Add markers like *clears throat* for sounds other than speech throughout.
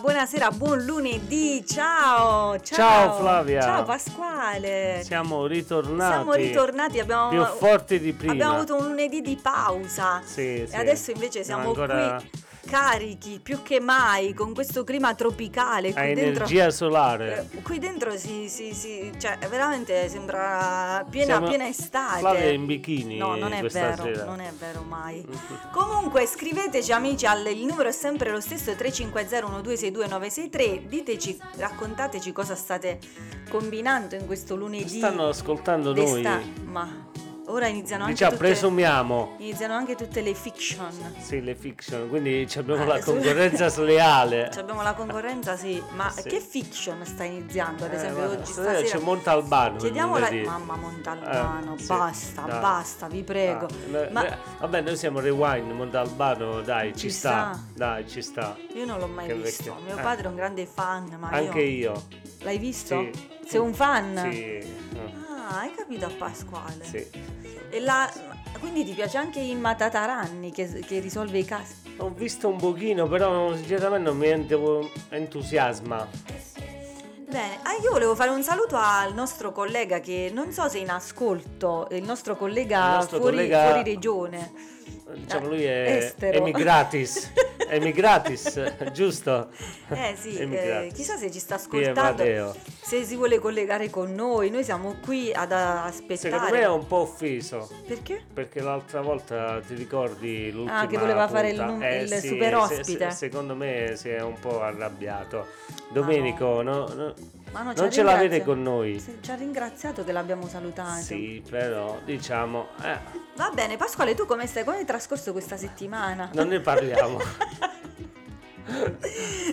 Buonasera, buon lunedì, ciao, ciao, Ciao, Flavia. ciao Pasquale. Siamo ritornati. Siamo ritornati, abbiamo, Più forti di prima. abbiamo avuto un lunedì di pausa Sì, sì. e adesso invece Siamo siamo ancora qui carichi più che mai con questo clima tropicale qui dentro. energia solare. eh, Qui dentro si, si, si- cioè veramente sembra piena, Siamo- piena estate. Flavia in bikini No, non è vero, sera. non è vero mai. *laughs* Comunque scriveteci amici, al, il numero è sempre lo stesso 350-1262-963, diteci, raccontateci cosa state combinando in questo lunedì. Stanno ascoltando noi. Ma ora iniziano anche Diciamo, tutte, presumiamo. iniziano anche tutte le fiction. Sì, le fiction, quindi abbiamo Ah, la su- concorrenza sleale. *laughs* Cioè, abbiamo la concorrenza, sì, ma Sì. che fiction sta iniziando? Ad Eh, esempio, guarda, oggi stasera c'è Montalbano. Chiediamo la mamma Montalbano, Eh, sì, basta, dai. basta, vi prego. Ah, Ma eh, vabbè, noi siamo Rewind, Montalbano, dai, ci, Ci sta. sta. Dai, ci sta. io non l'ho mai Che visto. vecchio. Mio Eh. padre è un grande fan, ma Anche io... io. L'hai visto? Sì. Sei un fan? Sì. eh, Ah, hai capito a Pasquale? sì. E la... Quindi ti piace anche Imma Tataranni che, che risolve i casi? Ho visto un pochino, però sinceramente non mi ent- entusiasma. Bene, ah, io volevo fare un saluto al nostro collega che non so se è in ascolto, il nostro collega, Il nostro fuori, collega- fuori regione. Diciamo lui è Estero. emigratis. *laughs* emigratis, giusto? Eh sì, eh, chissà se ci sta ascoltando, se si vuole collegare con noi, noi siamo qui ad aspettare. Secondo me è un po' offeso. Perché? Perché l'altra volta ti ricordi l'ultima Ah, che voleva punta? fare il num- Eh, il sì, super se- ospite. se- secondo me si è un po' arrabbiato. Domenico, no, no, Ma no, non ce l'avete con noi. Sì, Ci ha ringraziato che l'abbiamo salutato. Sì, però diciamo, eh, Va bene, Pasquale, tu come stai? Come hai trascorso questa settimana? non ne parliamo. *laughs*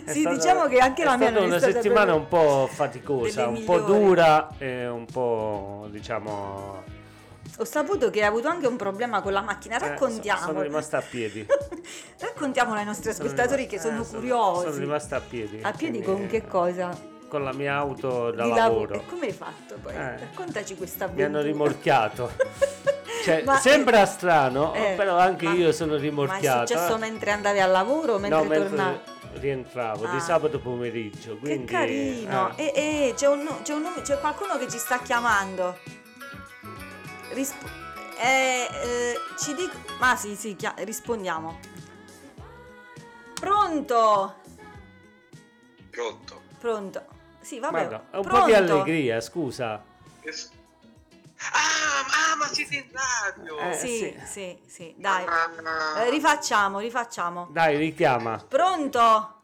Sì, stata- diciamo che anche la mia stata è una stata settimana proprio un po' faticosa, un po' dura e un po' diciamo Ho saputo che hai avuto anche un problema con la macchina, eh, raccontiamo. sono rimasta a piedi. *laughs* Raccontiamolo ai nostri ascoltatori che sono Eh, curiosi. Sono rimasta a piedi. A piedi quindi, con che cosa? Con la mia auto da Di lavoro. E come hai fatto poi? Eh. Raccontaci questa Mi hanno avventura. rimorchiato. *laughs* Cioè, Ma- sembra strano, Eh, però anche ma- io sono Ma è rimorchiato. successo mentre andavi al lavoro o mentre no, mentre tornavi? rientravo Ah. di sabato pomeriggio. Che Quindi, carino! eh, E, e c'è, un, c'è, un c'è qualcuno che ci sta chiamando. Risp- eh, eh, ci dico. Ma sì, sì, chia- rispondiamo. Pronto? Pronto? Pronto? Sì, vabbè. guarda, un pronto? po' di allegria, scusa. Ah, ah, ma siete in radio! Eh, Sì, sì. sì, sì, dai. Ah. Eh, rifacciamo, rifacciamo. Dai, richiama. Pronto?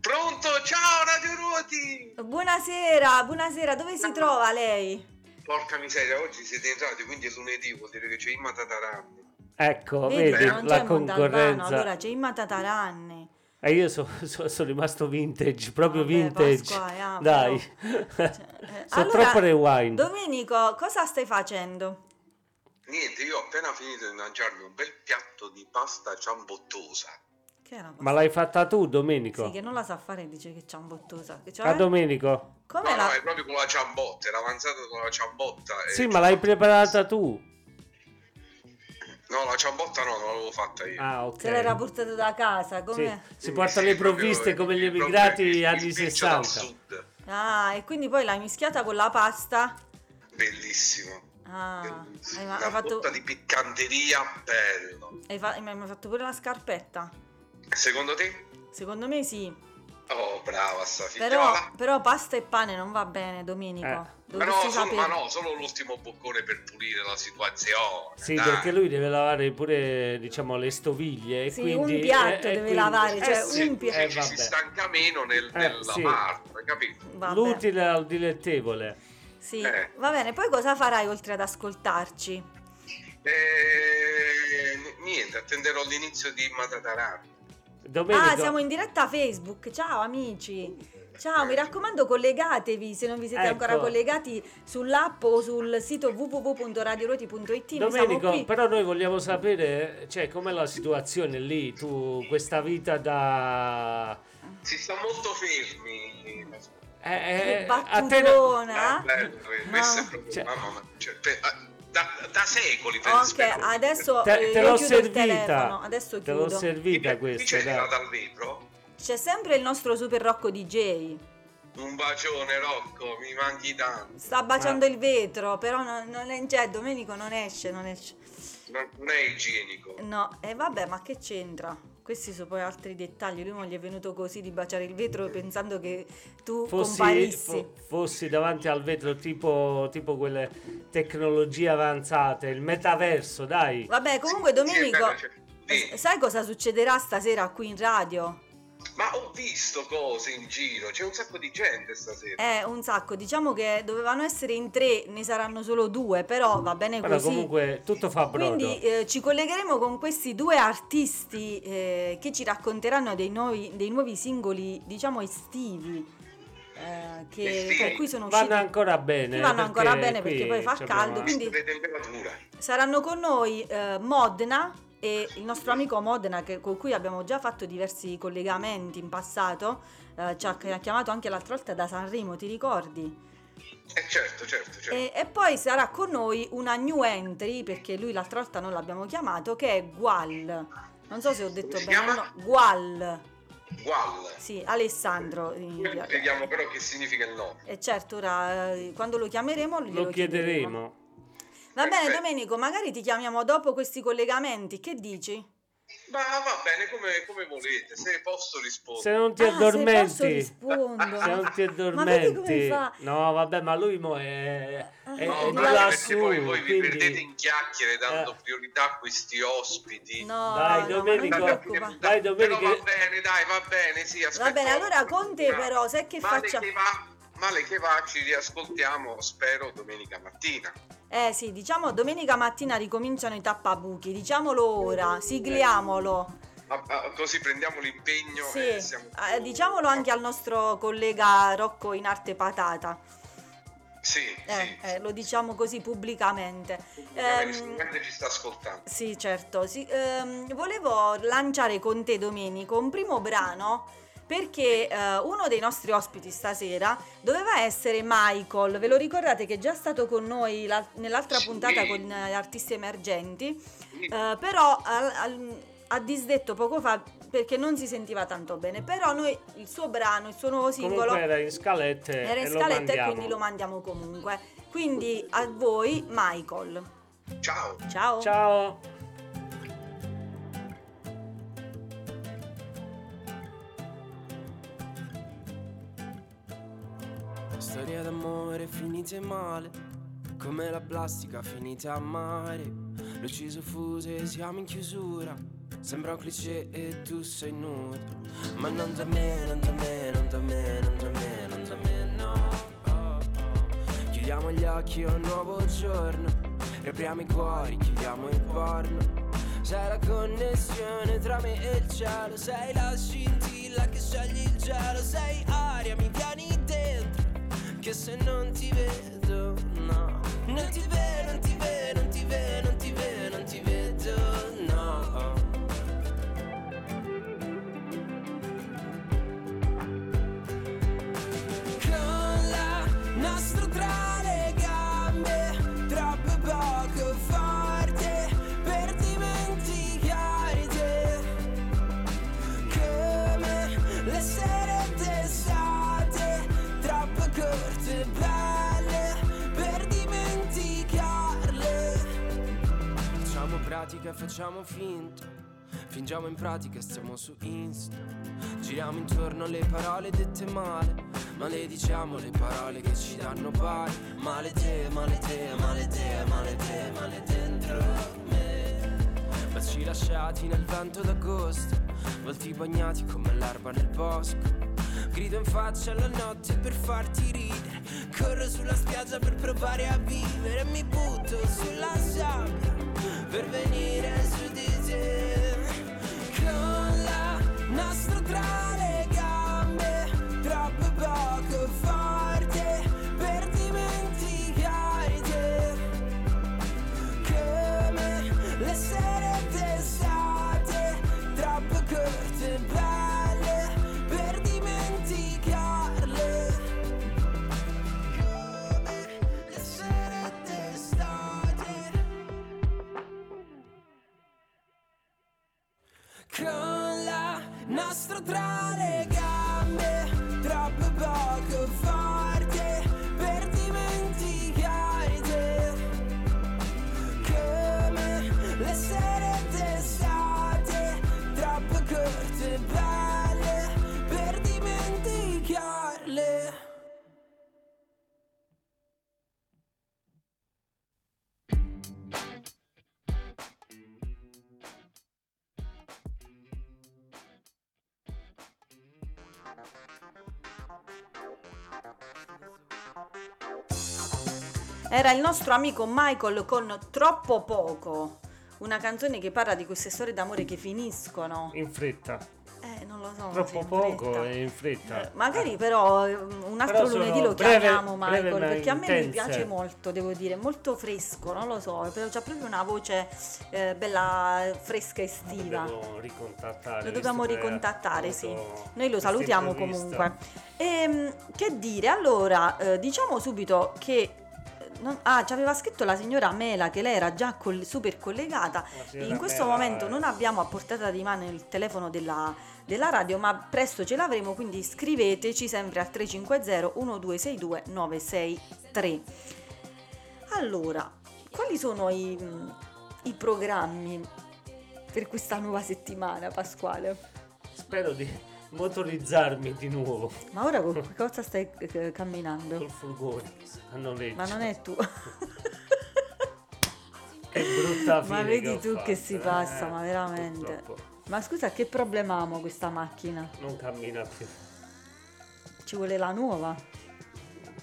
Pronto? Ciao Radio Ruoti! Buonasera, buonasera, dove si trova lei? Porca miseria, oggi siete in radio, quindi è lunedì, vuol dire che c'è Imma Tataranni. Ecco, Vedi, vedi, non la c'è Montalbano, concorrenza. allora c'è Imma Tataranni. E io so- *laughs* so- sono rimasto vintage, proprio Vabbè, vintage. Pasquale, ah, Dai, Eh, *laughs* sono allora, troppo rewind. Domenico, cosa stai facendo? Niente, io ho appena finito di mangiarmi un bel piatto di pasta ciambottosa. Ma l'hai fatta tu, Domenico? Sì, che non la sa fare dice che c'è un bottosa. Che A cioè, Domenico? come No, la... no, è proprio con la ciambotta, era avanzata con la ciambotta. Sì, ma l'hai preparata tu. No, la ciambotta no, non l'avevo fatta io. Ah, ok. Se l'era portato da casa, Sì, come... si porta Sì, le provviste come gli emigrati anni piccio dal 60. sud. Ah, e quindi poi l'hai mischiata con la pasta? Bellissimo. Ah, bellissimo. hai, Una hai fatto... botta di piccanteria, bello. Hai, fa- mi hai fatto pure la scarpetta? Secondo te? Secondo me sì. Oh, brava sta Però, figliola. però pasta e pane non va bene, Domenico. Eh. Ma no, solo, ma no, solo l'ultimo boccone per pulire la situazione. Sì, dai. perché lui deve lavare pure, diciamo, le stoviglie. e Sì, quindi, un piatto eh, e deve quindi- lavare, eh, cioè sì, un piatto. eh, Ci si stanca meno nel, Eh, nel sì. lavarlo, hai capito? Vabbè. L'utile al dilettevole. Sì, Eh. va bene. Poi cosa farai oltre ad ascoltarci? Eh, niente, attenderò l'inizio di Matatarani. Domenico, Ah, siamo in diretta Facebook. Ciao amici. Ciao, mi raccomando collegatevi se non vi siete Ecco. ancora collegati sull'app o sul sito www.radioroti.it. Domenico, qui. però noi vogliamo sapere, cioè, com'è la situazione lì, tu, questa vita da... Si sta molto fermi. Eh, eh, Che a te no- battutona. Eh, bello, eh, questo è proprio- Cioè- mamma mia, cioè, pe- ah, da, da secoli per Ok, adesso te, eh, te l'ho chiudo il servita, telefono. Adesso te l'ho chiudo. servita questa, dai. dal vetro c'è sempre il nostro super Rocco DJ. Un bacione Rocco, mi manchi tanto. Sta baciando il vetro, però non, non è, cioè, Domenico non esce, non esce. Non non è igienico. No, e vabbè, ma che c'entra? Questi sono poi altri dettagli. Lui non gli è venuto così di baciare il vetro pensando che tu Fossi, comparissi. fo- fossi davanti al vetro tipo, tipo quelle tecnologie avanzate, il metaverso, dai. Vabbè, comunque Domenico, sai cosa succederà stasera qui in radio? Ma ho visto cose in giro, c'è un sacco di gente stasera. Eh, un sacco. Diciamo che dovevano essere in tre, ne saranno solo due, però va bene Guarda, così. comunque tutto fa brodo. Quindi eh, ci collegheremo con questi due artisti eh, che ci racconteranno dei nuovi, dei nuovi singoli, diciamo, estivi. eh, che, per cui sono usciti. Vanno ancora bene. Vanno ancora bene perché poi fa caldo, quindi-. Saranno con noi eh, Modena e il nostro amico Modena che- con cui abbiamo già fatto diversi collegamenti in passato. eh, ci ha chiamato anche l'altra volta da Sanremo, ti ricordi? Eh certo, certo, certo. E, e poi sarà con noi una new entry, perché lui l'altra volta non l'abbiamo chiamato, che è Gual. Non so se ho detto bene. no, Gual. Gual. Sì, Alessandro. Vediamo però che significa il nome. E certo, ora eh, quando lo chiameremo Lo chiederemo. Va bene Perfetto. Domenico, magari ti chiamiamo dopo questi collegamenti, che dici? Ma va bene come, come volete, se posso rispondere. Se non ti Ah, se posso addormenti. rispondo. Se non ti Ma vedi come addormenti. fa? No, vabbè, ma lui mo è, è, No, è No, lassù. poi voi vi quindi- perdete in chiacchiere dando Eh. priorità a questi ospiti. No, Dai, no, Domenico, preoccupare. dai, Domenico. Però va bene, dai, va bene, sì, aspetta. Va bene, allora con te Bravo. però, sai che Male facciamo? che va, male che va, ci riascoltiamo, spero, domenica mattina. Eh sì, diciamo domenica mattina ricominciano i tappabuchi, diciamolo ora, sigliamolo. Ah, ah, così prendiamo l'impegno Sì, e siamo... eh, diciamolo anche al nostro collega Rocco in arte patata. Sì, Eh, sì. eh, lo diciamo così pubblicamente. Magari Ehm, ci sta ascoltando. Sì, certo. Sì, ehm, volevo lanciare con te, Domenico, un primo brano perché eh, uno dei nostri ospiti stasera doveva essere Michael. Ve lo ricordate che è già stato con noi la- nell'altra Sì. puntata con eh, artisti emergenti? Sì. Eh, però ha disdetto poco fa perché non si sentiva tanto bene. Però noi il suo brano, il suo nuovo singolo Comunque era in scalette. era in e lo scaletta e quindi lo mandiamo comunque. Quindi a voi, Michael. Ciao. Ciao. Ciao. Storia d'amore finite male, come la plastica finita a mare. L'ucciso fuse, siamo in chiusura. Sembra un cliché e tu sei nuda. Ma non da me, non da me, non da me, non da me, non da me, no. Chiudiamo gli occhi a un nuovo giorno. Riapriamo i cuori, chiudiamo il porno. Sei la connessione tra me e il cielo Sei la scintilla che scioglie il gelo Sei aria, mi dentro Che se non ti vedo, no. Non ti vedo, pratica facciamo finta Fingiamo in pratica e stiamo su Insta. Giriamo intorno alle parole dette male Malediciamo le parole che ci danno pari Male te, male te, male te, male te, male dentro me. Baci lasciati nel vento d'agosto Volti bagnati come l'erba nel bosco. Grido in faccia alla notte per farti ridere. Corro sulla spiaggia per provare a vivere Mi butto sulla sabbia per venire su di te. Con la nostra tra atrás. Era il nostro amico Michael con Troppo poco. Una canzone che parla di queste storie d'amore che finiscono. In fretta. Eh, non lo so. Troppo poco e in fretta. Eh, Magari però eh, un altro Però lunedì lo breve- chiamiamo breve Michael ma perché a me mi piace molto, devo dire, molto fresco, non lo so, però c'ha proprio una voce eh, bella fresca e estiva. Dobbiamo ricontattare. Lo dobbiamo ricontattare, sì. Noi lo salutiamo comunque. Ehm, che dire, allora, eh, diciamo subito che... non- ah, ci aveva scritto la signora Mela che lei era già col- super collegata. In questo Mela, momento eh, non abbiamo a portata di mano il telefono della, della radio, ma presto ce l'avremo, quindi scriveteci sempre al 350 1262 963. Allora, quali sono i, i programmi per questa nuova settimana, Pasquale? Spero di motorizzarmi di nuovo Ma ora con che cosa stai eh, camminando? col furgone a noleggio. Ma non è tu. *laughs* Che brutta fine Ma vedi ho tu che fatto, si eh. passa, ma veramente. Purtroppo Ma scusa, che problema amo questa macchina? non cammina più. Ci vuole la nuova?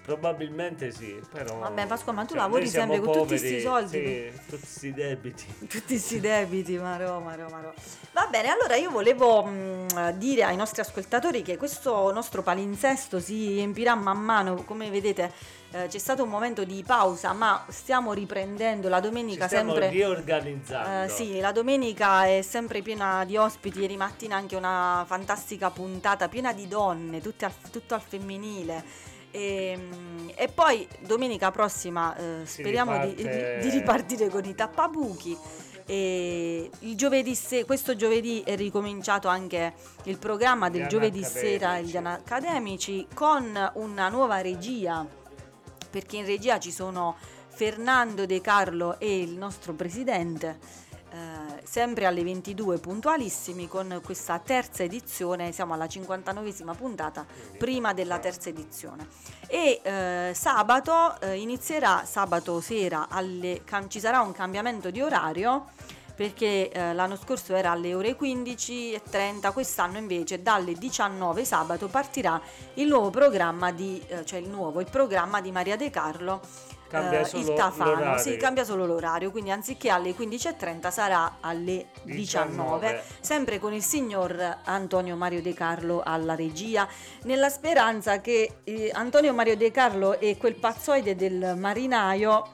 Probabilmente sì, però... Vabbè, Pasqua, ma tu cioè, lavori sempre con tutti poveri, sti soldi. Sì, tutti questi debiti. *laughs* Tutti questi debiti, Maro, Maro, Maro. Va bene, allora io volevo mh, dire ai nostri ascoltatori che questo nostro palinsesto si riempirà man mano, come vedete eh, c'è stato un momento di pausa, ma stiamo riprendendo la Ci domenica stiamo sempre... riorganizzando. Eh, sì, la domenica è sempre piena di ospiti, ieri mattina anche una fantastica puntata piena di donne, tutte al- tutto al femminile. E, mm, e poi domenica prossima eh, speriamo di, riparte- di ripartire con i tappabuchi. E il giovedì se- questo giovedì è ricominciato anche il programma del giovedì Accademici. sera gli Accademici con una nuova regia perché in regia ci sono Fernando De Carlo e il nostro presidente, eh, sempre alle 22 puntualissimi con questa terza edizione, siamo alla 59esima puntata prima della terza edizione. E eh, sabato eh, inizierà, sabato sera, alle, cam- ci sarà un cambiamento di orario perché eh, l'anno scorso era alle ore 15.30, quest'anno invece dalle 19 sabato partirà il nuovo programma di, eh, cioè il nuovo, il programma di Maria De Carlo, Cambia eh, solo il Tafano, sì, cambia solo l'orario, quindi anziché alle 15.30 sarà alle 19, 19. sempre con il signor Antonio Mario De Carlo alla regia, nella speranza che eh, Antonio Mario De Carlo e quel pazzoide del marinaio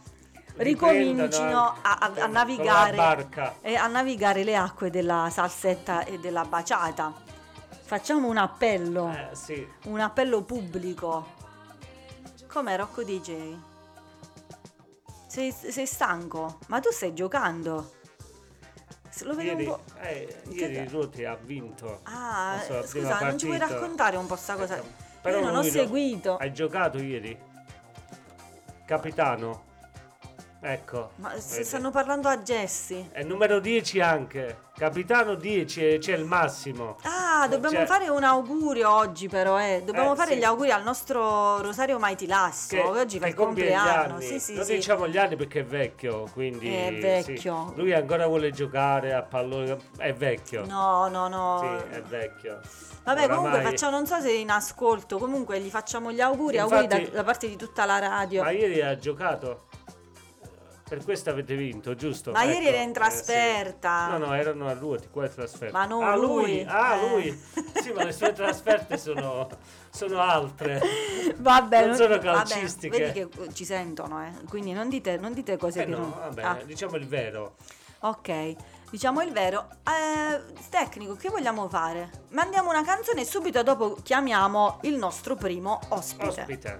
ricomincino a, a- a navigare barca. e a navigare le acque della salsetta e della baciata. Facciamo un appello, Eh, sì. un appello pubblico. Come Rocco DJ? Sei, sei stanco? Ma tu stai giocando? Se lo vedo Ieri, un po'. eh, ieri Ruti ha vinto. Ah, scusa, non ci vuoi raccontare un po' sta cosa? Però Io non ho seguito. Hai giocato ieri? Capitano? Ecco. Ma se stanno parlando a Jesse. È numero 10 anche. Capitano 10 e c'è il massimo. Ah, dobbiamo Cioè- fare un augurio oggi però, eh. Dobbiamo Eh, fare sì. gli auguri al nostro Rosario Maiti Lasso, che, oggi fa il compleanno. Sì, sì, non sì. diciamo gli anni perché è vecchio, quindi È sì. vecchio. Lui ancora vuole giocare a pallone, è vecchio. No, no, no. Sì, è vecchio. Vabbè, comunque Oramai- facciamo, non so se in ascolto, comunque gli facciamo gli auguri, auguri Infatti- da, da parte di tutta la radio. Ma ieri ha giocato. Per questo avete vinto, giusto? Ma ieri Ecco, era in eh, trasferta. sì. No, no, erano a Ruoti, qua è trasferta. Ma non ah, lui. Ah, Eh. lui. Sì, ma le sue trasferte sono, sono altre. Vabbè, non sono vabbè, calcistiche. vedi che eh, ci sentono, eh. Quindi non dite, non dite cose Eh che no, non... vabbè, Ah, diciamo il vero. ok, diciamo il vero. Eh, tecnico, che vogliamo fare? Mandiamo una canzone e subito dopo chiamiamo il nostro primo ospite. Ospite.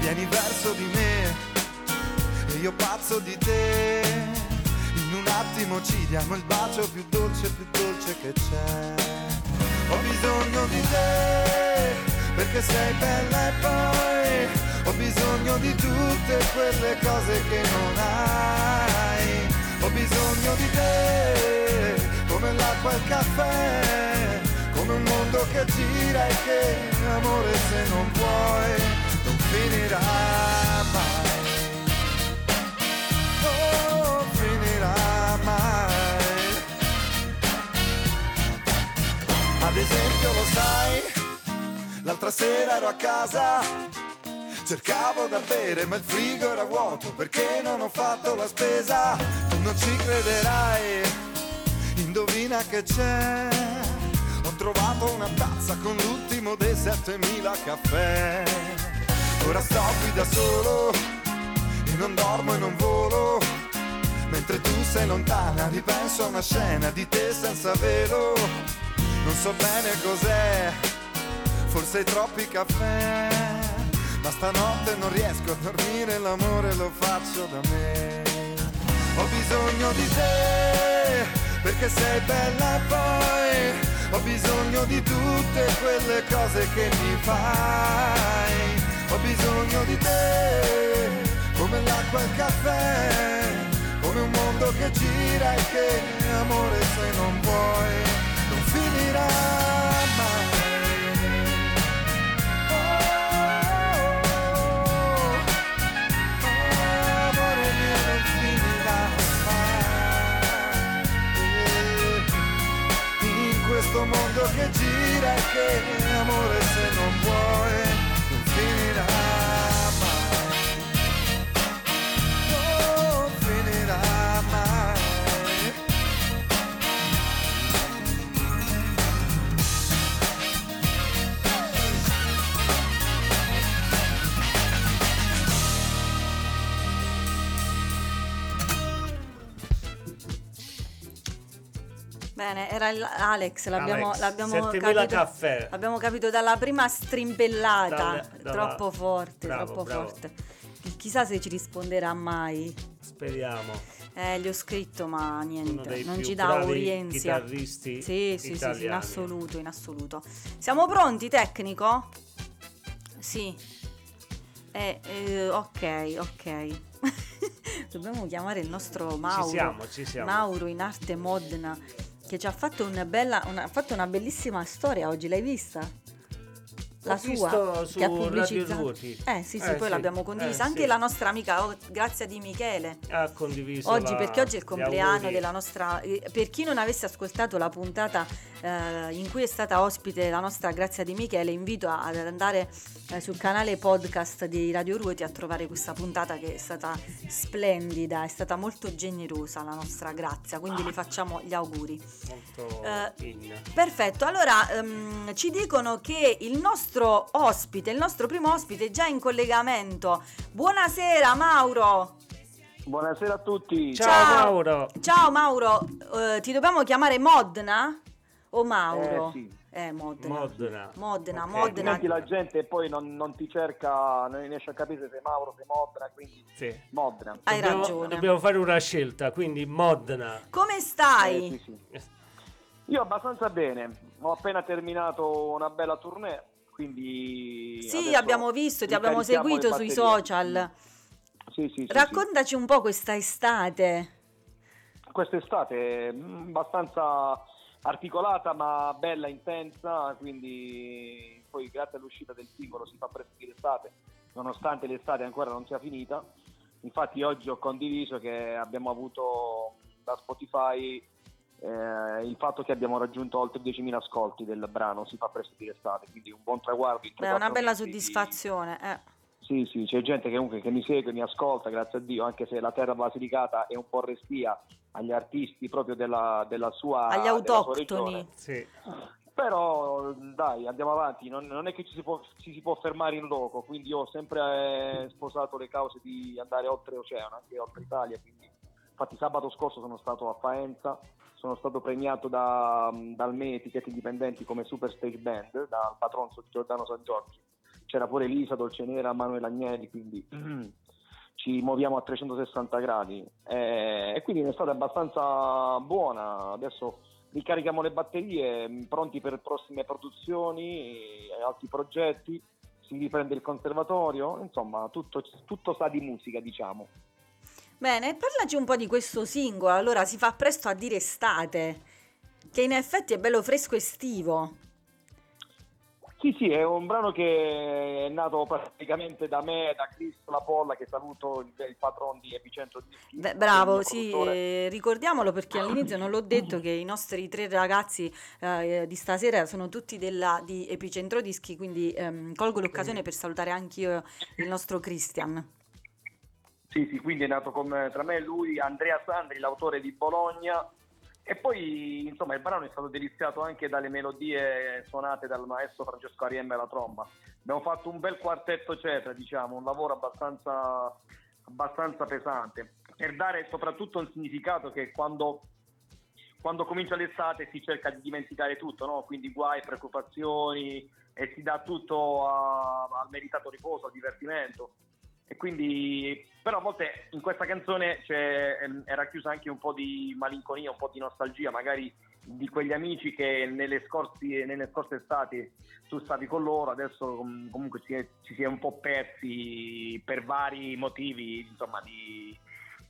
vieni verso di me e io pazzo di te. In un attimo ci diamo il bacio più dolce più dolce che c'è. Ho bisogno di te perché sei bella e poi ho bisogno di tutte quelle cose che non hai. Ho bisogno di te come l'acqua e il caffè come un mondo che gira e che amore se non vuoi finirà mai. Non finirà mai. Ad esempio lo sai l'altra sera ero a casa cercavo da bere ma il frigo era vuoto perché non ho fatto la spesa? Tu non ci crederai. Indovina che c'è. Ho trovato una tazza con l'ultimo dei 7000 caffè. Ora sto qui da solo e non dormo e non volo. Mentre tu sei lontana ripenso a una scena di te senza velo. Non so bene cos'è, forse troppi caffè. Ma stanotte non riesco a dormire, l'amore lo faccio da me. Ho bisogno di te perché sei bella poi ho bisogno di tutte quelle cose che mi fai. Ho bisogno di te, come l'acqua e il caffè, come un mondo che gira e che amore se non vuoi non finirà mai. Questo mondo che gira e che amore Bene, era il- Alex, l'abbiamo, Alex, l'abbiamo 7000 capito, caffè. L'abbiamo capito dalla prima strimpellata. Dalla- dalla- troppo forte, Bravo, troppo bravo. forte. Chi- Chissà se ci risponderà mai. Speriamo. Eh, gli ho scritto, ma niente, non ci dà chitarristi Sì, sì, sì, sì, in assoluto, in assoluto. Siamo pronti, tecnico? Sì. Eh, eh, ok, ok. *laughs* Dobbiamo chiamare il nostro Mauro. Ci siamo, ci siamo. Mauro in arte Modena che ci ha fatto una bella una, fatto una bellissima storia oggi, l'hai vista? La Ho sua visto su che ha Radio pubblicizzato. Eh sì, sì, Eh, poi sì. l'abbiamo condivisa Eh, anche sì. la nostra amica oh, Grazia di Michele. Ha condiviso Oggi, la- perché oggi è il compleanno della nostra. eh, Per chi non avesse ascoltato la puntata eh, in cui è stata ospite la nostra Grazia di Michele, invito a- ad andare eh, sul canale podcast di Radio Ruoti a trovare questa puntata che è stata splendida, è stata molto generosa la nostra Grazia, quindi le facciamo gli auguri. Molto Eh. Perfetto, allora ehm, ci dicono che il nostro ospite, il nostro primo ospite è già in collegamento. Buonasera Mauro. Buonasera a tutti. Ciao, Ciao. Mauro. Ciao Mauro, Eh, ti dobbiamo chiamare Modena o Mauro? Eh, sì. Eh, Modena. Modena. Modena, Ok. Modena. Altrimenti la gente poi non, non ti cerca, non riesce a capire se Mauro, sei Modena, quindi Sì. Modena. Hai Dobbiamo- ragione. Dobbiamo fare una scelta, quindi Modena. Come stai? Eh, sì, sì. Io abbastanza bene, ho appena terminato una bella tournée, quindi... Sì, abbiamo visto, ti abbiamo seguito sui social. Sì, sì, sì, Raccontaci un po' questa estate. sì. Quest'estate mh, abbastanza articolata ma bella, intensa, quindi poi grazie all'uscita del singolo si fa presto l'estate, nonostante l'estate ancora non sia finita. Infatti oggi ho condiviso che abbiamo avuto da Spotify eh, il fatto che abbiamo raggiunto oltre 10.000 ascolti del brano Si fa presto di l'estate, quindi un buon traguardo. Beh, una 3-4 bella soddisfazione. eh. Sì, sì, c'è gente che comunque che mi segue, mi ascolta, grazie a Dio, anche se la terra basilicata è un po' restia agli artisti proprio della, della sua Agli autoctoni. Sì. Però dai, andiamo avanti, non, non è che ci si, può, ci si può fermare in loco, quindi io ho sempre eh, sposato le cause di andare oltre oceano, anche oltre Italia, quindi infatti sabato scorso sono stato a Faenza, sono stato premiato da, dal ME Etichette Indipendenti come Super Stage Band, dal patron Giordano San Giorgio. C'era pure Elisa, Dolcenera, Manuel Agnelli, quindi ci muoviamo a 360 gradi Eh, e quindi è stata abbastanza buona. Adesso ricarichiamo le batterie, pronti per prossime produzioni e altri progetti. Si riprende il conservatorio, insomma, tutto, tutto sa di musica, diciamo. Bene, parlaci un po' di questo singolo. Allora, si fa presto a dire estate, che in effetti è bello fresco estivo. Sì, sì, è un brano che è nato praticamente da me, da Chris La Polla, che saluto il, il patron di Epicentro Dischi. Beh, bravo, sì, eh, ricordiamolo perché all'inizio non l'ho detto che i nostri tre ragazzi eh, di stasera sono tutti della, di Epicentro Dischi, quindi ehm, colgo l'occasione per salutare anch'io il nostro Christian. Sì, sì, quindi è nato come, tra me e lui Andrea Sandri, l'autore di Bologna. E poi, insomma, il brano è stato deliziato anche dalle melodie suonate dal maestro Francesco Ariemme alla tromba. Abbiamo fatto un bel quartetto cetra, diciamo, un lavoro abbastanza, abbastanza pesante, per dare soprattutto un significato che quando, quando comincia l'estate si cerca di dimenticare tutto, no? quindi guai, preoccupazioni e si dà tutto al meritato riposo, al divertimento. E quindi, però a volte in questa canzone c'è, ehm, era chiusa anche un po' di malinconia, un po' di nostalgia, magari di quegli amici che nelle, scorsi, nelle scorse estati tu stavi con loro, adesso com- comunque ci, è- ci si è un po' persi per vari motivi, insomma, di,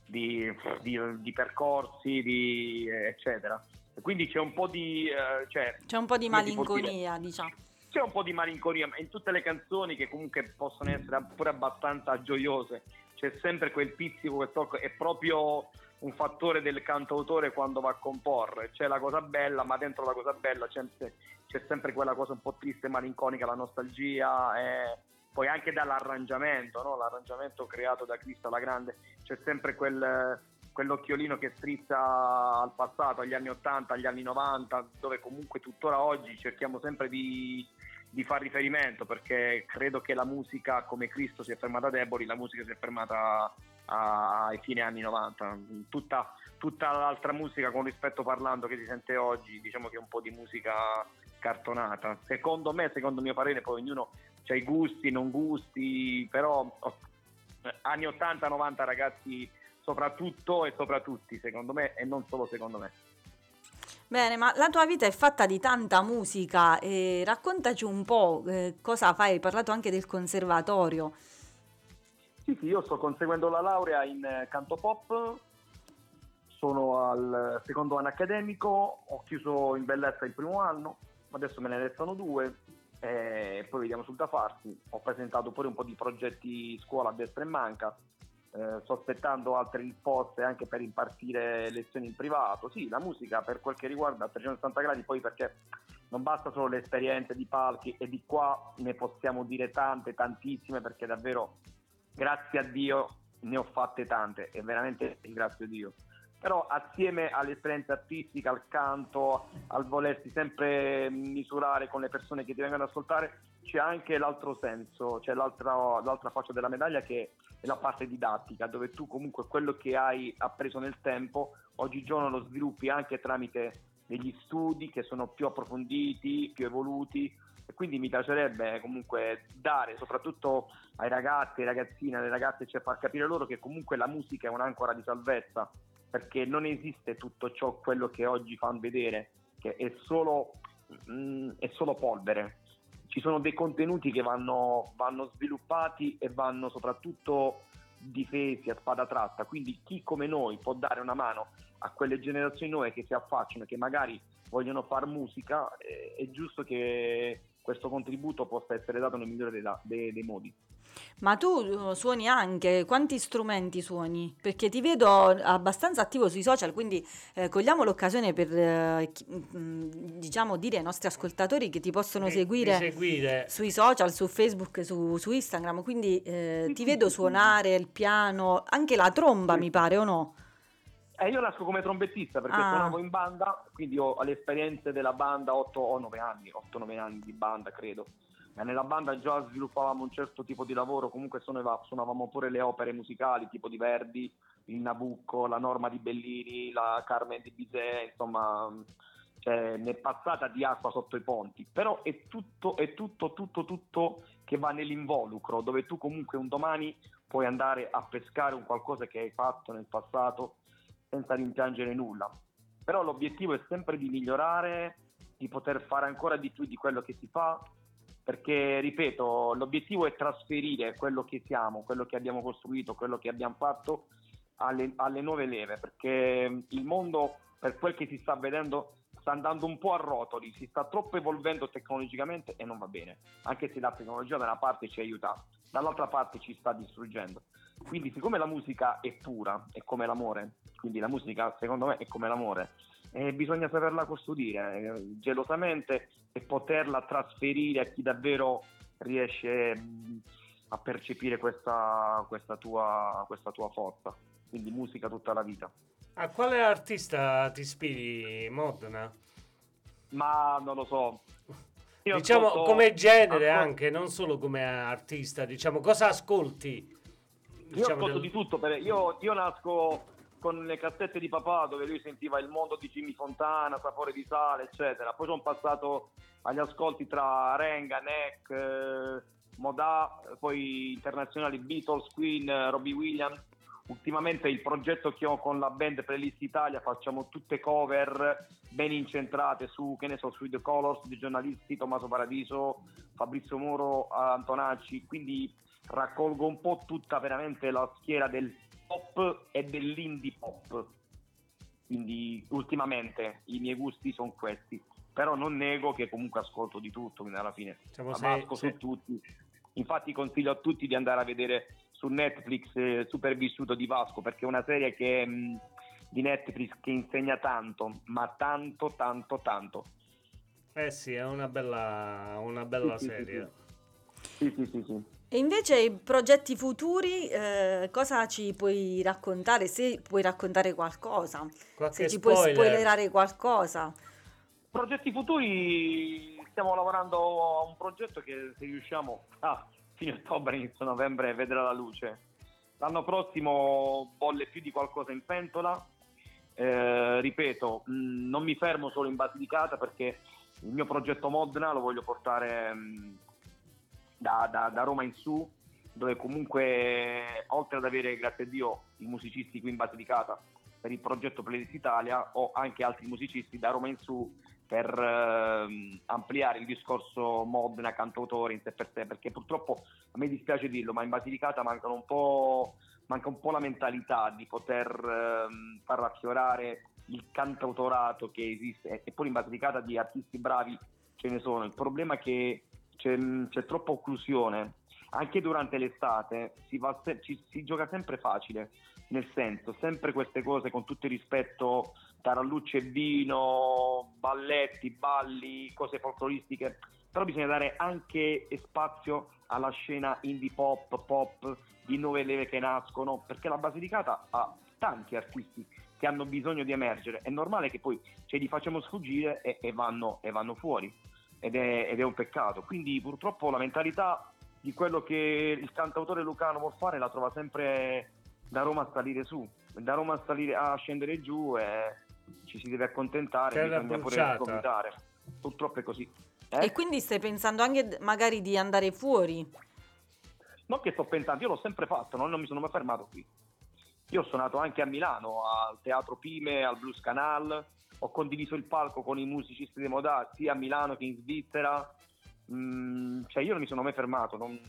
di, di- di percorsi, di, eccetera. Quindi c'è un po' di... eh, cioè, C'è un po' di malinconia, diciamo. C'è un po' di malinconia, ma in tutte le canzoni che comunque possono essere pure abbastanza gioiose, c'è sempre quel pizzico, quel tocco, è proprio un fattore del cantautore quando va a comporre, c'è la cosa bella, ma dentro la cosa bella c'è, c'è sempre quella cosa un po' triste, malinconica, la nostalgia, e poi anche dall'arrangiamento, no? l'arrangiamento creato da Cristo la Grande, c'è sempre quel, quell'occhiolino che strizza al passato, agli anni 80, agli anni 90, dove comunque tuttora oggi cerchiamo sempre di, di far riferimento, perché credo che la musica, come Cristo si è fermata a deboli, la musica si è fermata ai fine anni 90. Tutta, tutta l'altra musica, con rispetto parlando, che si sente oggi, diciamo che è un po' di musica cartonata. Secondo me, secondo mio parere, poi ognuno ha i gusti, non gusti, però oh, anni 80-90 ragazzi soprattutto e soprattutto secondo me e non solo secondo me. Bene, ma la tua vita è fatta di tanta musica e raccontaci un po' eh, cosa fai, hai parlato anche del conservatorio. Sì, sì, io sto conseguendo la laurea in eh, canto pop, sono al secondo anno accademico, ho chiuso in bellezza il primo anno, adesso me ne restano due e poi vediamo sul da farsi. Ho presentato pure un po' di progetti scuola a destra e manca, eh, sto aspettando altre risposte anche per impartire lezioni in privato. Sì, la musica per quel che riguarda a 360 gradi, poi perché non basta solo le esperienze di palchi e di qua ne possiamo dire tante, tantissime, perché davvero grazie a Dio ne ho fatte tante e veramente ringrazio Dio. Però assieme all'esperienza artistica, al canto, al volersi sempre misurare con le persone che ti vengono ad ascoltare, c'è anche l'altro senso, c'è l'altra, l'altra faccia della medaglia che la parte didattica, dove tu comunque quello che hai appreso nel tempo, oggigiorno lo sviluppi anche tramite degli studi che sono più approfonditi, più evoluti e quindi mi piacerebbe comunque dare soprattutto ai ragazzi, ai ragazzini, alle ragazze, cioè far capire loro che comunque la musica è un'ancora di salvezza, perché non esiste tutto ciò quello che oggi fanno vedere, che è solo, mm, è solo polvere. Ci sono dei contenuti che vanno, vanno sviluppati e vanno soprattutto difesi a spada tratta, quindi chi come noi può dare una mano a quelle generazioni nuove che si affacciano, che magari vogliono fare musica, eh, è giusto che questo contributo possa essere dato nel migliore dei, dei- dei modi. Ma tu uh, suoni anche, quanti strumenti suoni? Perché ti vedo abbastanza attivo sui social, quindi eh, cogliamo l'occasione per eh, chi- mm, diciamo dire ai nostri ascoltatori che ti possono Di- seguire, seguire. sui social, su Facebook, su, su Instagram, quindi eh, ti vedo suonare il piano, anche la tromba mi pare o no? Eh, io nasco come trombettista perché Ah. suonavo in banda, quindi ho le esperienze della banda 8 o 9 anni, 8-9 anni di banda credo. E nella banda già sviluppavamo un certo tipo di lavoro, comunque suonava- suonavamo pure le opere musicali tipo di Verdi, il Nabucco, la Norma di Bellini, la Carmen di Bizet, insomma cioè, ne è passata di acqua sotto i ponti, però è tutto, è tutto, tutto, tutto che va nell'involucro, dove tu comunque un domani puoi andare a pescare un qualcosa che hai fatto nel passato senza rimpiangere nulla. Però l'obiettivo è sempre di migliorare, di poter fare ancora di più di quello che si fa, perché, ripeto, l'obiettivo è trasferire quello che siamo, quello che abbiamo costruito, quello che abbiamo fatto alle, alle nuove leve, perché il mondo, per quel che si sta vedendo, sta andando un po' a rotoli, si sta troppo evolvendo tecnologicamente e non va bene, anche se la tecnologia da una parte ci aiuta, dall'altra parte ci sta distruggendo. Quindi siccome la musica è pura, è come l'amore, quindi la musica secondo me è come l'amore, e bisogna saperla custodire eh, gelosamente e poterla trasferire a chi davvero riesce mh, a percepire questa, questa, tua, questa tua forza. Quindi musica tutta la vita. A quale artista ti ispiri, Modena? Ma non lo so. Io diciamo ascolto- come genere ascolto- anche, non solo come artista, diciamo cosa ascolti? Io Diciamo ascolto del- di tutto, io, io nasco con le cassette di papà dove lui sentiva il mondo di Jimmy Fontana, Sapore di sale, eccetera. Poi sono passato agli ascolti tra Renga, Neck, eh, Modà, poi internazionali Beatles, Queen, eh, Robbie Williams. Ultimamente il progetto che ho con la band Playlist Italia facciamo tutte cover ben incentrate su, che ne so, sui The Colors di giornalisti Tommaso Paradiso, Fabrizio Moro, Antonacci, quindi raccolgo un po' tutta veramente la schiera del pop e dell'indie pop. Quindi ultimamente i miei gusti sono questi, però non nego che comunque ascolto di tutto, quindi alla fine Diciamo, la se- basco se- su tutti. Infatti consiglio a tutti di andare a vedere su Netflix eh, Supervissuto di Vasco perché è una serie che, mh, di Netflix che insegna tanto, ma tanto, tanto, tanto. Eh sì, è una bella, una bella Sì, sì, sì, serie. Sì, sì, sì, sì. E invece i progetti futuri, eh, cosa ci puoi raccontare? Se puoi raccontare qualcosa, Qualche se ci puoi spoiler? spoilerare qualcosa. Progetti futuri, stiamo lavorando a un progetto che se riusciamo *laughs* a fine ottobre, inizio novembre vedrà la luce. L'anno prossimo bolle più di qualcosa in pentola. Eh, ripeto, mh, non mi fermo solo in Basilicata perché il mio progetto Modena lo voglio portare mh, da, da- da Roma in su, dove comunque oltre ad avere, grazie a Dio, i musicisti qui in Basilicata per il progetto Playlist Italia ho anche altri musicisti da Roma in su per ehm, ampliare il discorso Modena, cantautore in sé per sé, perché purtroppo a me dispiace dirlo, ma in Basilicata mancano un po', manca un po' la mentalità di poter ehm, far affiorare il cantautorato che esiste e poi in Basilicata di artisti bravi ce ne sono. Il problema è che c'è, c'è troppa occlusione. Anche durante l'estate si, va ci- si gioca sempre facile, nel senso, sempre queste cose con tutto il rispetto, tarallucce e vino, balletti, balli, cose folcloristiche, però bisogna dare anche spazio alla scena indie pop, pop, di nuove leve che nascono, perché la Basilicata ha tanti artisti che hanno bisogno di emergere, è normale che poi ce li facciamo sfuggire e, e vanno, e vanno fuori ed è, ed è un peccato. Quindi purtroppo la mentalità di quello che il cantautore lucano può fare la trova sempre da Roma a salire su, da Roma a, salire, a scendere giù e ci si deve accontentare, Terra bisogna pure bruciata. gomitare. Purtroppo è così. Eh? E quindi stai pensando anche magari di andare fuori? Non che sto pensando, io l'ho sempre fatto, non, non mi sono mai fermato qui. Io ho suonato anche a Milano, al Teatro Pime, al Blues Canal, ho condiviso il palco con i musicisti di Modà sia a Milano che in Svizzera. Mm, cioè io non mi sono mai fermato, non-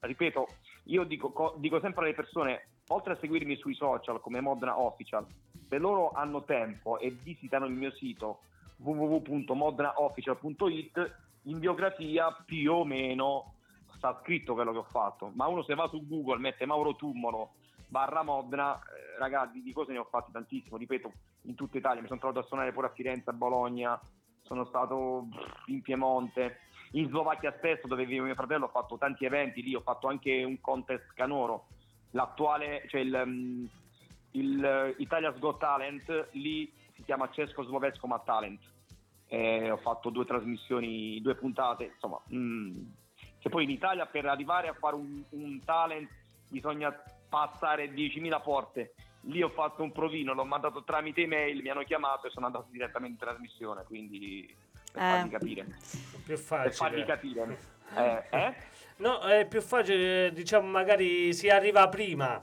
ripeto, io dico, co- dico sempre alle persone, oltre a seguirmi sui social come Modena Official, se loro hanno tempo e visitano il mio sito www.modnaofficial.it, in biografia più o meno sta scritto quello che ho fatto, ma uno se va su Google mette Mauro Tummolo barra Modena, eh, ragazzi di cose ne ho fatte tantissimo, ripeto, in tutta Italia, mi sono trovato a suonare pure a Firenze, a Bologna, sono stato in Piemonte, in Slovacchia stesso dove vive mio fratello ho fatto tanti eventi lì, ho fatto anche un contest canoro, l'attuale, cioè il, mm, il eh, Italia's Got Talent, lì si chiama Cesco Slovesco Ma Talent, Eh, ho fatto due trasmissioni, due puntate, insomma, mm, che poi in Italia per arrivare a fare un, un talent bisogna passare 10.000 porte. Lì ho fatto un provino, l'ho mandato tramite email, mi hanno chiamato e sono andato direttamente in trasmissione, quindi per Eh. farvi capire. Più Per farvi facile. capire. *laughs* Eh, eh? No, è più facile, diciamo, magari si arriva prima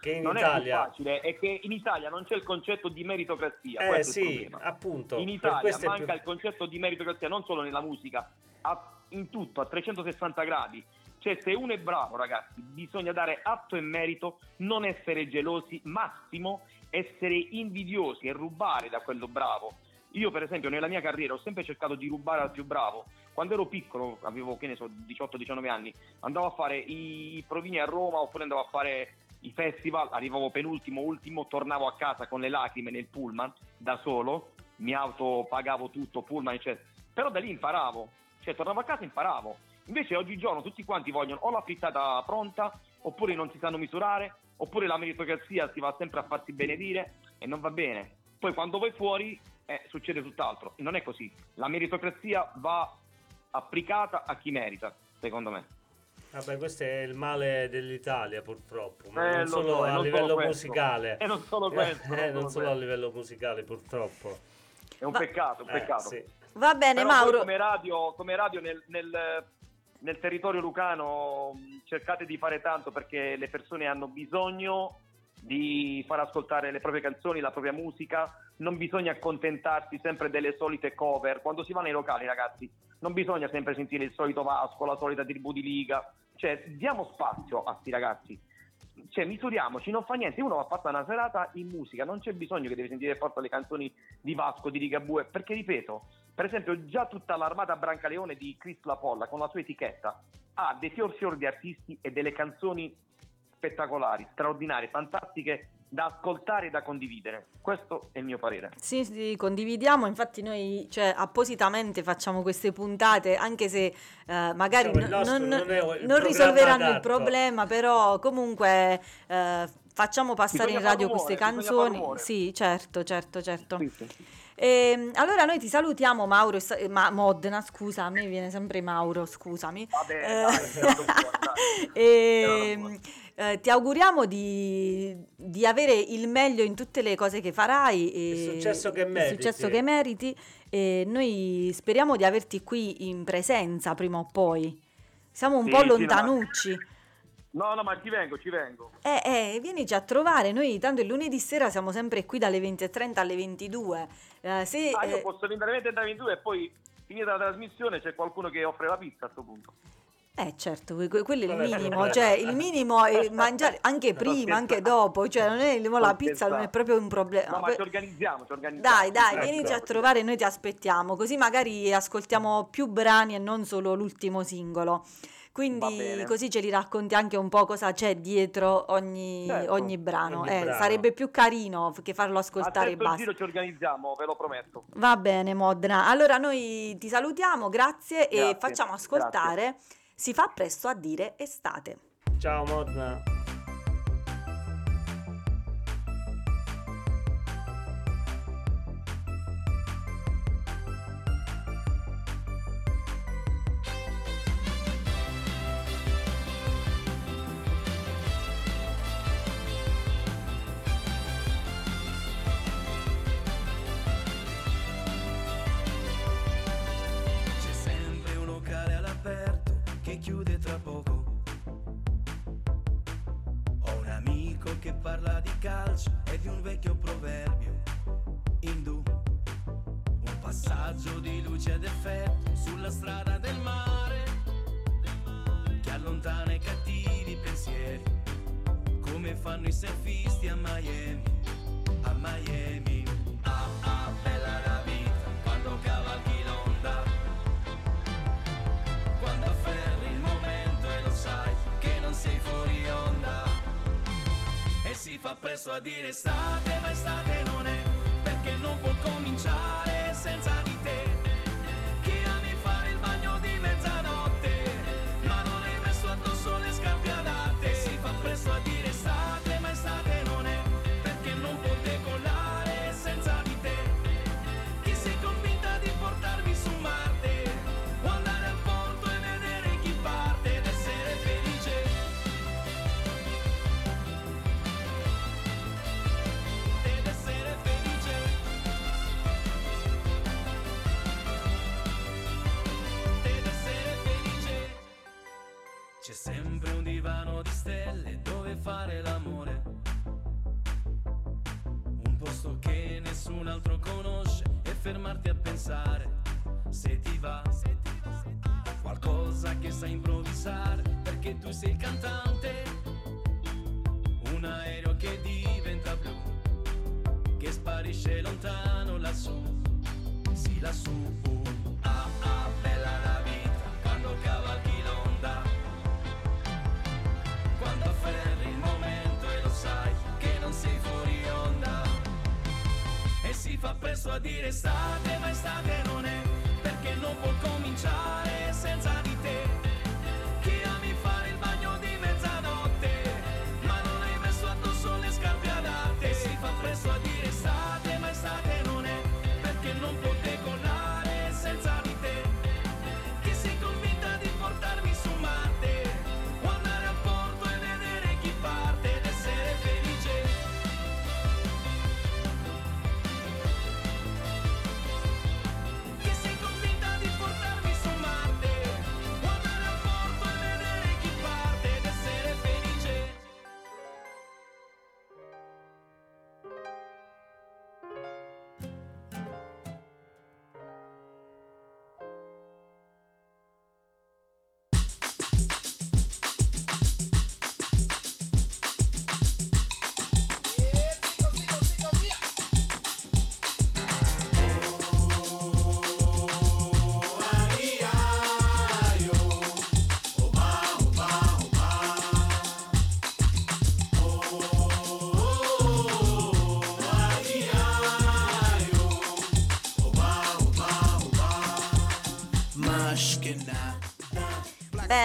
che in Non è Italia. più facile, è che in Italia non c'è il concetto di meritocrazia. Eh questo è il sì, problema. appunto. In Italia è manca più- il concetto di meritocrazia non solo nella musica, a- in tutto, a 360 gradi. Cioè, se uno è bravo, ragazzi, bisogna dare atto e merito, non essere gelosi, massimo essere invidiosi e rubare da quello bravo. Io, per esempio, nella mia carriera ho sempre cercato di rubare al più bravo. Quando ero piccolo, avevo che ne so, 18-19 anni, andavo a fare i provini a Roma oppure andavo a fare i festival, arrivavo penultimo, ultimo, tornavo a casa con le lacrime nel pullman da solo, mi auto pagavo tutto, pullman, eccetera. Però da lì imparavo, cioè tornavo a casa e imparavo. Invece oggigiorno tutti quanti vogliono o la frittata pronta, oppure non si sanno misurare, oppure la meritocrazia si va sempre a farsi benedire e non va bene. Poi quando vai fuori eh, succede tutt'altro. Non è così. La meritocrazia va applicata a chi merita, secondo me. Vabbè, questo è il male dell'Italia, purtroppo. Ma Eh, non lo solo so, a non livello solo musicale. E non solo *laughs* questo, Eh, non non solo solo a livello musicale, purtroppo. È un Va- peccato, un Eh, peccato. sì. Va bene, Però Mauro. come radio, come radio nel, nel- nel territorio lucano mh, cercate di fare tanto perché le persone hanno bisogno di far ascoltare le proprie canzoni, la propria musica, non bisogna accontentarsi sempre delle solite cover. Quando si va nei locali, ragazzi, non bisogna sempre sentire il solito Vasco, la solita tribù di Liga. Cioè, diamo spazio a sti ragazzi. Cioè, misuriamoci, non fa niente. Uno va a passare una serata in musica, non c'è bisogno che devi sentire forza le canzoni di Vasco, di Ligabue, perché ripeto, per esempio, già tutta l'armata Brancaleone di Chris Lapolla con la sua etichetta ha dei fior fior di artisti e delle canzoni spettacolari, straordinarie, fantastiche da ascoltare e da condividere. Questo è il mio parere. Sì, sì, condividiamo, infatti noi cioè, appositamente facciamo queste puntate, anche se eh, magari il nostro non, non il non programma risolveranno il adatto. problema, però comunque eh, facciamo passare Bisogna in radio rumore, queste canzoni. Sì, certo, certo, certo. Sì, sì. Ehm, allora noi ti salutiamo Mauro, e ma Modena, scusa, a me viene sempre Mauro, scusami. Vabbè, Eh, dai, *laughs* dai. Ehm, eh, ti auguriamo di, di avere il meglio in tutte le cose che farai e Il successo che il meriti. successo che meriti e noi speriamo di averti qui in presenza prima o poi. Siamo un Sì, po' sì, no, ma- lontanucci. No, no, ma ci vengo, ci vengo. Eh, eh, vienici a trovare, noi tanto il lunedì sera siamo sempre qui dalle 20.30 alle 22. Eh, se, Ah, io eh, posso venire alle 20 e 22 e poi finita la trasmissione c'è qualcuno che offre la pizza a questo punto. Eh certo, que- que- quello è il minimo, cioè il minimo è mangiare anche prima, anche dopo, cioè non è la pizza non è proprio un problema. No, ma ci organizziamo, ci organizziamo. Dai, dai, Ecco. vienici a trovare, noi ti aspettiamo, così magari ascoltiamo più brani e non solo l'ultimo singolo. Quindi così ce li racconti anche un po' cosa c'è dietro ogni, Certo, ogni brano. ogni Eh, brano. sarebbe più carino che farlo ascoltare e basta. giro ci organizziamo, ve lo prometto. Va bene, Modena. Allora noi ti salutiamo, grazie e Grazie, facciamo ascoltare. Si fa presto a dire estate. Ciao Modena. Vecchio proverbio indù. Un passaggio di luce ed effetto sulla strada del mare che allontana i cattivi pensieri come fanno i surfisti a Miami, a Miami. Ah ah bella la vita quando cavalchi presto a dire estate, ma estate non è, perché non può cominciare senza fermarti a pensare se ti va. Qualcosa che sai improvvisare perché tu sei il cantante. Un aereo che diventa blu, che sparisce lontano lassù. Presto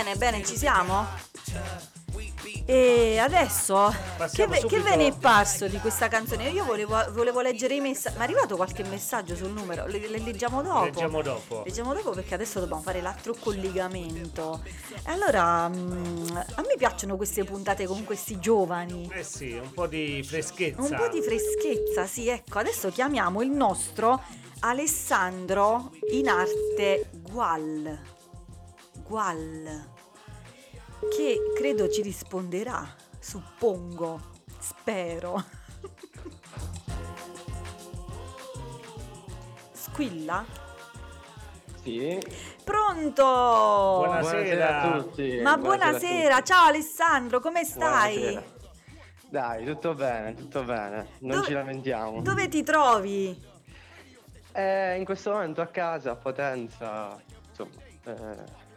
Bene, bene, ci siamo? E adesso che, ve, che ve ne è parso di questa canzone? Io volevo, volevo leggere i messaggi. Ma è arrivato qualche messaggio sul numero? Le, le leggiamo dopo? Leggiamo dopo. Leggiamo dopo perché adesso dobbiamo fare l'altro collegamento. E allora, mm, a me piacciono queste puntate con questi giovani. Eh sì, un po' di freschezza. Un po' di freschezza, sì, ecco, adesso chiamiamo il nostro Alessandro in arte Gual. Gual. Che credo ci risponderà, suppongo, spero. Squilla? Sì. Pronto? Buonasera. a tutti. Ma buonasera, tutti. ciao Alessandro, come stai? Buonasera. Dai, tutto bene, tutto bene. Non Dove- ci lamentiamo. Dove ti trovi? Eh, in questo momento a casa, a Potenza, insomma. eh,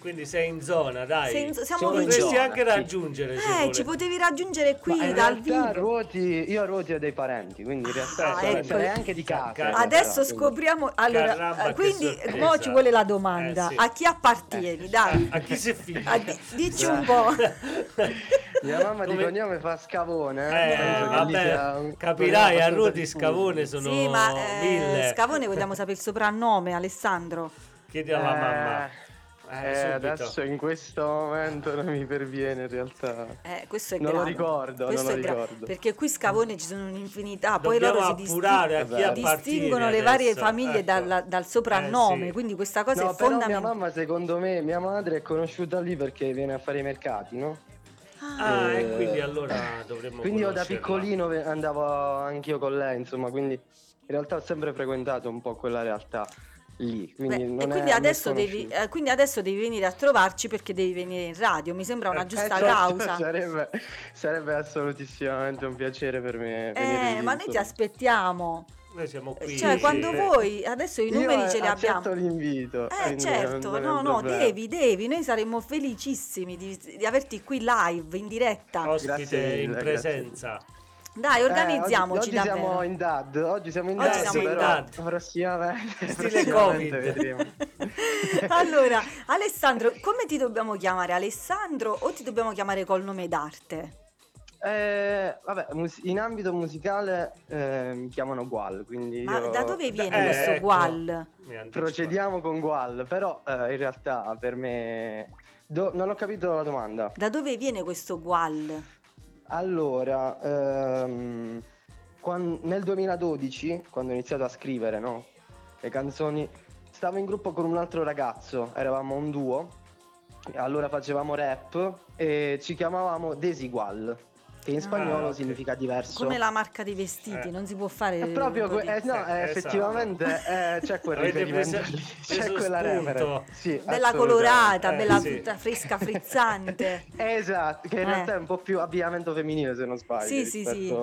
Quindi sei in zona, dai. Sei in- siamo in vicini. Potresti zona, anche sì. raggiungere se Eh, vuole. ci potevi raggiungere qui ma in dal vivo. Ruoti, io a Ruoti ho dei parenti, quindi in realtà Ah, ecco. sarei anche di casa. In Adesso scopriamo. Allora, Caramba, eh, quindi mo ci vuole la domanda: Eh, sì. a chi appartieni? Dai, A chi si figlia? Ah, di- dici un po'. *laughs* Mia mamma di Come- cognome fa scavone. Eh, sia vabbè, capirai, a Ruoti. Scavone sono sì, ma eh, mille. Scavone vogliamo sapere il soprannome, Alessandro. Chiedi alla mamma. Eh, Eh, eh, subito. adesso in questo momento non mi perviene in realtà. Eh, questo è Non lo grave. ricordo, Questo non lo gra- ricordo. Perché qui Scavone ci sono un'infinità. Poi Dobbiamo loro si appurare a distin- chi Vabbè. appartiene distinguono le varie adesso. famiglie Ecco. dal, dal soprannome. Eh, sì. Quindi questa cosa No, è però mia fondamentale. mamma secondo me, mia madre è conosciuta lì perché viene a fare i mercati, no? Ah, Eh, e quindi allora dovremmo Quindi io da piccolino andavo anch'io con lei, insomma, quindi in realtà ho sempre frequentato un po' quella realtà lì. Quindi Beh, non e è quindi me adesso, devi, eh, quindi adesso devi venire a trovarci perché devi venire in radio. Mi sembra una giusta Eh, causa. Sarebbe, sarebbe assolutissimamente un piacere per me. venire Eh, ma noi ti aspettiamo. Noi siamo qui. Cioè, quando eh, vuoi, adesso i numeri Io ce li abbiamo. l'invito. Eh, certo, è no, no, problema. devi, devi. Noi saremmo felicissimi di, di averti qui live, in diretta. Grazie Ospite mille, in grazie Dai, Eh, organizziamoci oggi, oggi siamo in DAD, oggi siamo in Oggi DAD, siamo in però DAD. prossimamente, Stile prossimamente Covid. vedremo. *laughs* allora, Alessandro, come ti dobbiamo chiamare? Alessandro o ti dobbiamo chiamare col nome d'arte? Eh, vabbè, in ambito musicale eh, mi chiamano Gual, quindi Ma io- da dove viene Eh, questo ecco. gual? Procediamo con Gual, però eh, in realtà per me... do- non ho capito la domanda. Da dove viene questo gual? Allora, ehm, quan- nel 2012, quando ho iniziato a scrivere no, le canzoni, stavo in gruppo con un altro ragazzo, eravamo un duo, allora facevamo rap e ci chiamavamo Desigual, che in spagnolo Ah, ok. significa diverso. Come la marca dei vestiti, Eh. non si può fare È proprio que- eh, no, Eh, eh, esatto. effettivamente eh, c'è quel riferimento preso- lì, preso *laughs* c'è quella reference. Sì, bella colorata, Eh, bella sì. tutta fresca, frizzante. *laughs* Esatto, che in Eh. realtà è un po' più abbigliamento femminile se non sbaglio. Sì, sì, sì.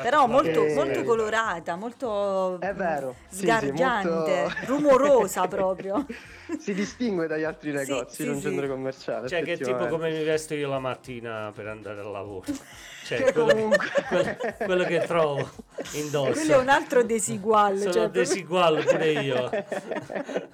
Però molto, Eh, molto colorata, molto È vero, sì, sì, sgargiante, molto- rumorosa proprio. *laughs* si distingue dagli altri negozi sì, in un sì. centro commerciale. Cioè, che tipo effettivamente. come mi vesto io la mattina per andare al lavoro. *laughs* Cioè, Che quello, comunque- quello- quello che trovo indosso. Quello è un altro desigual. Sono cioè, desiguale pure io. Che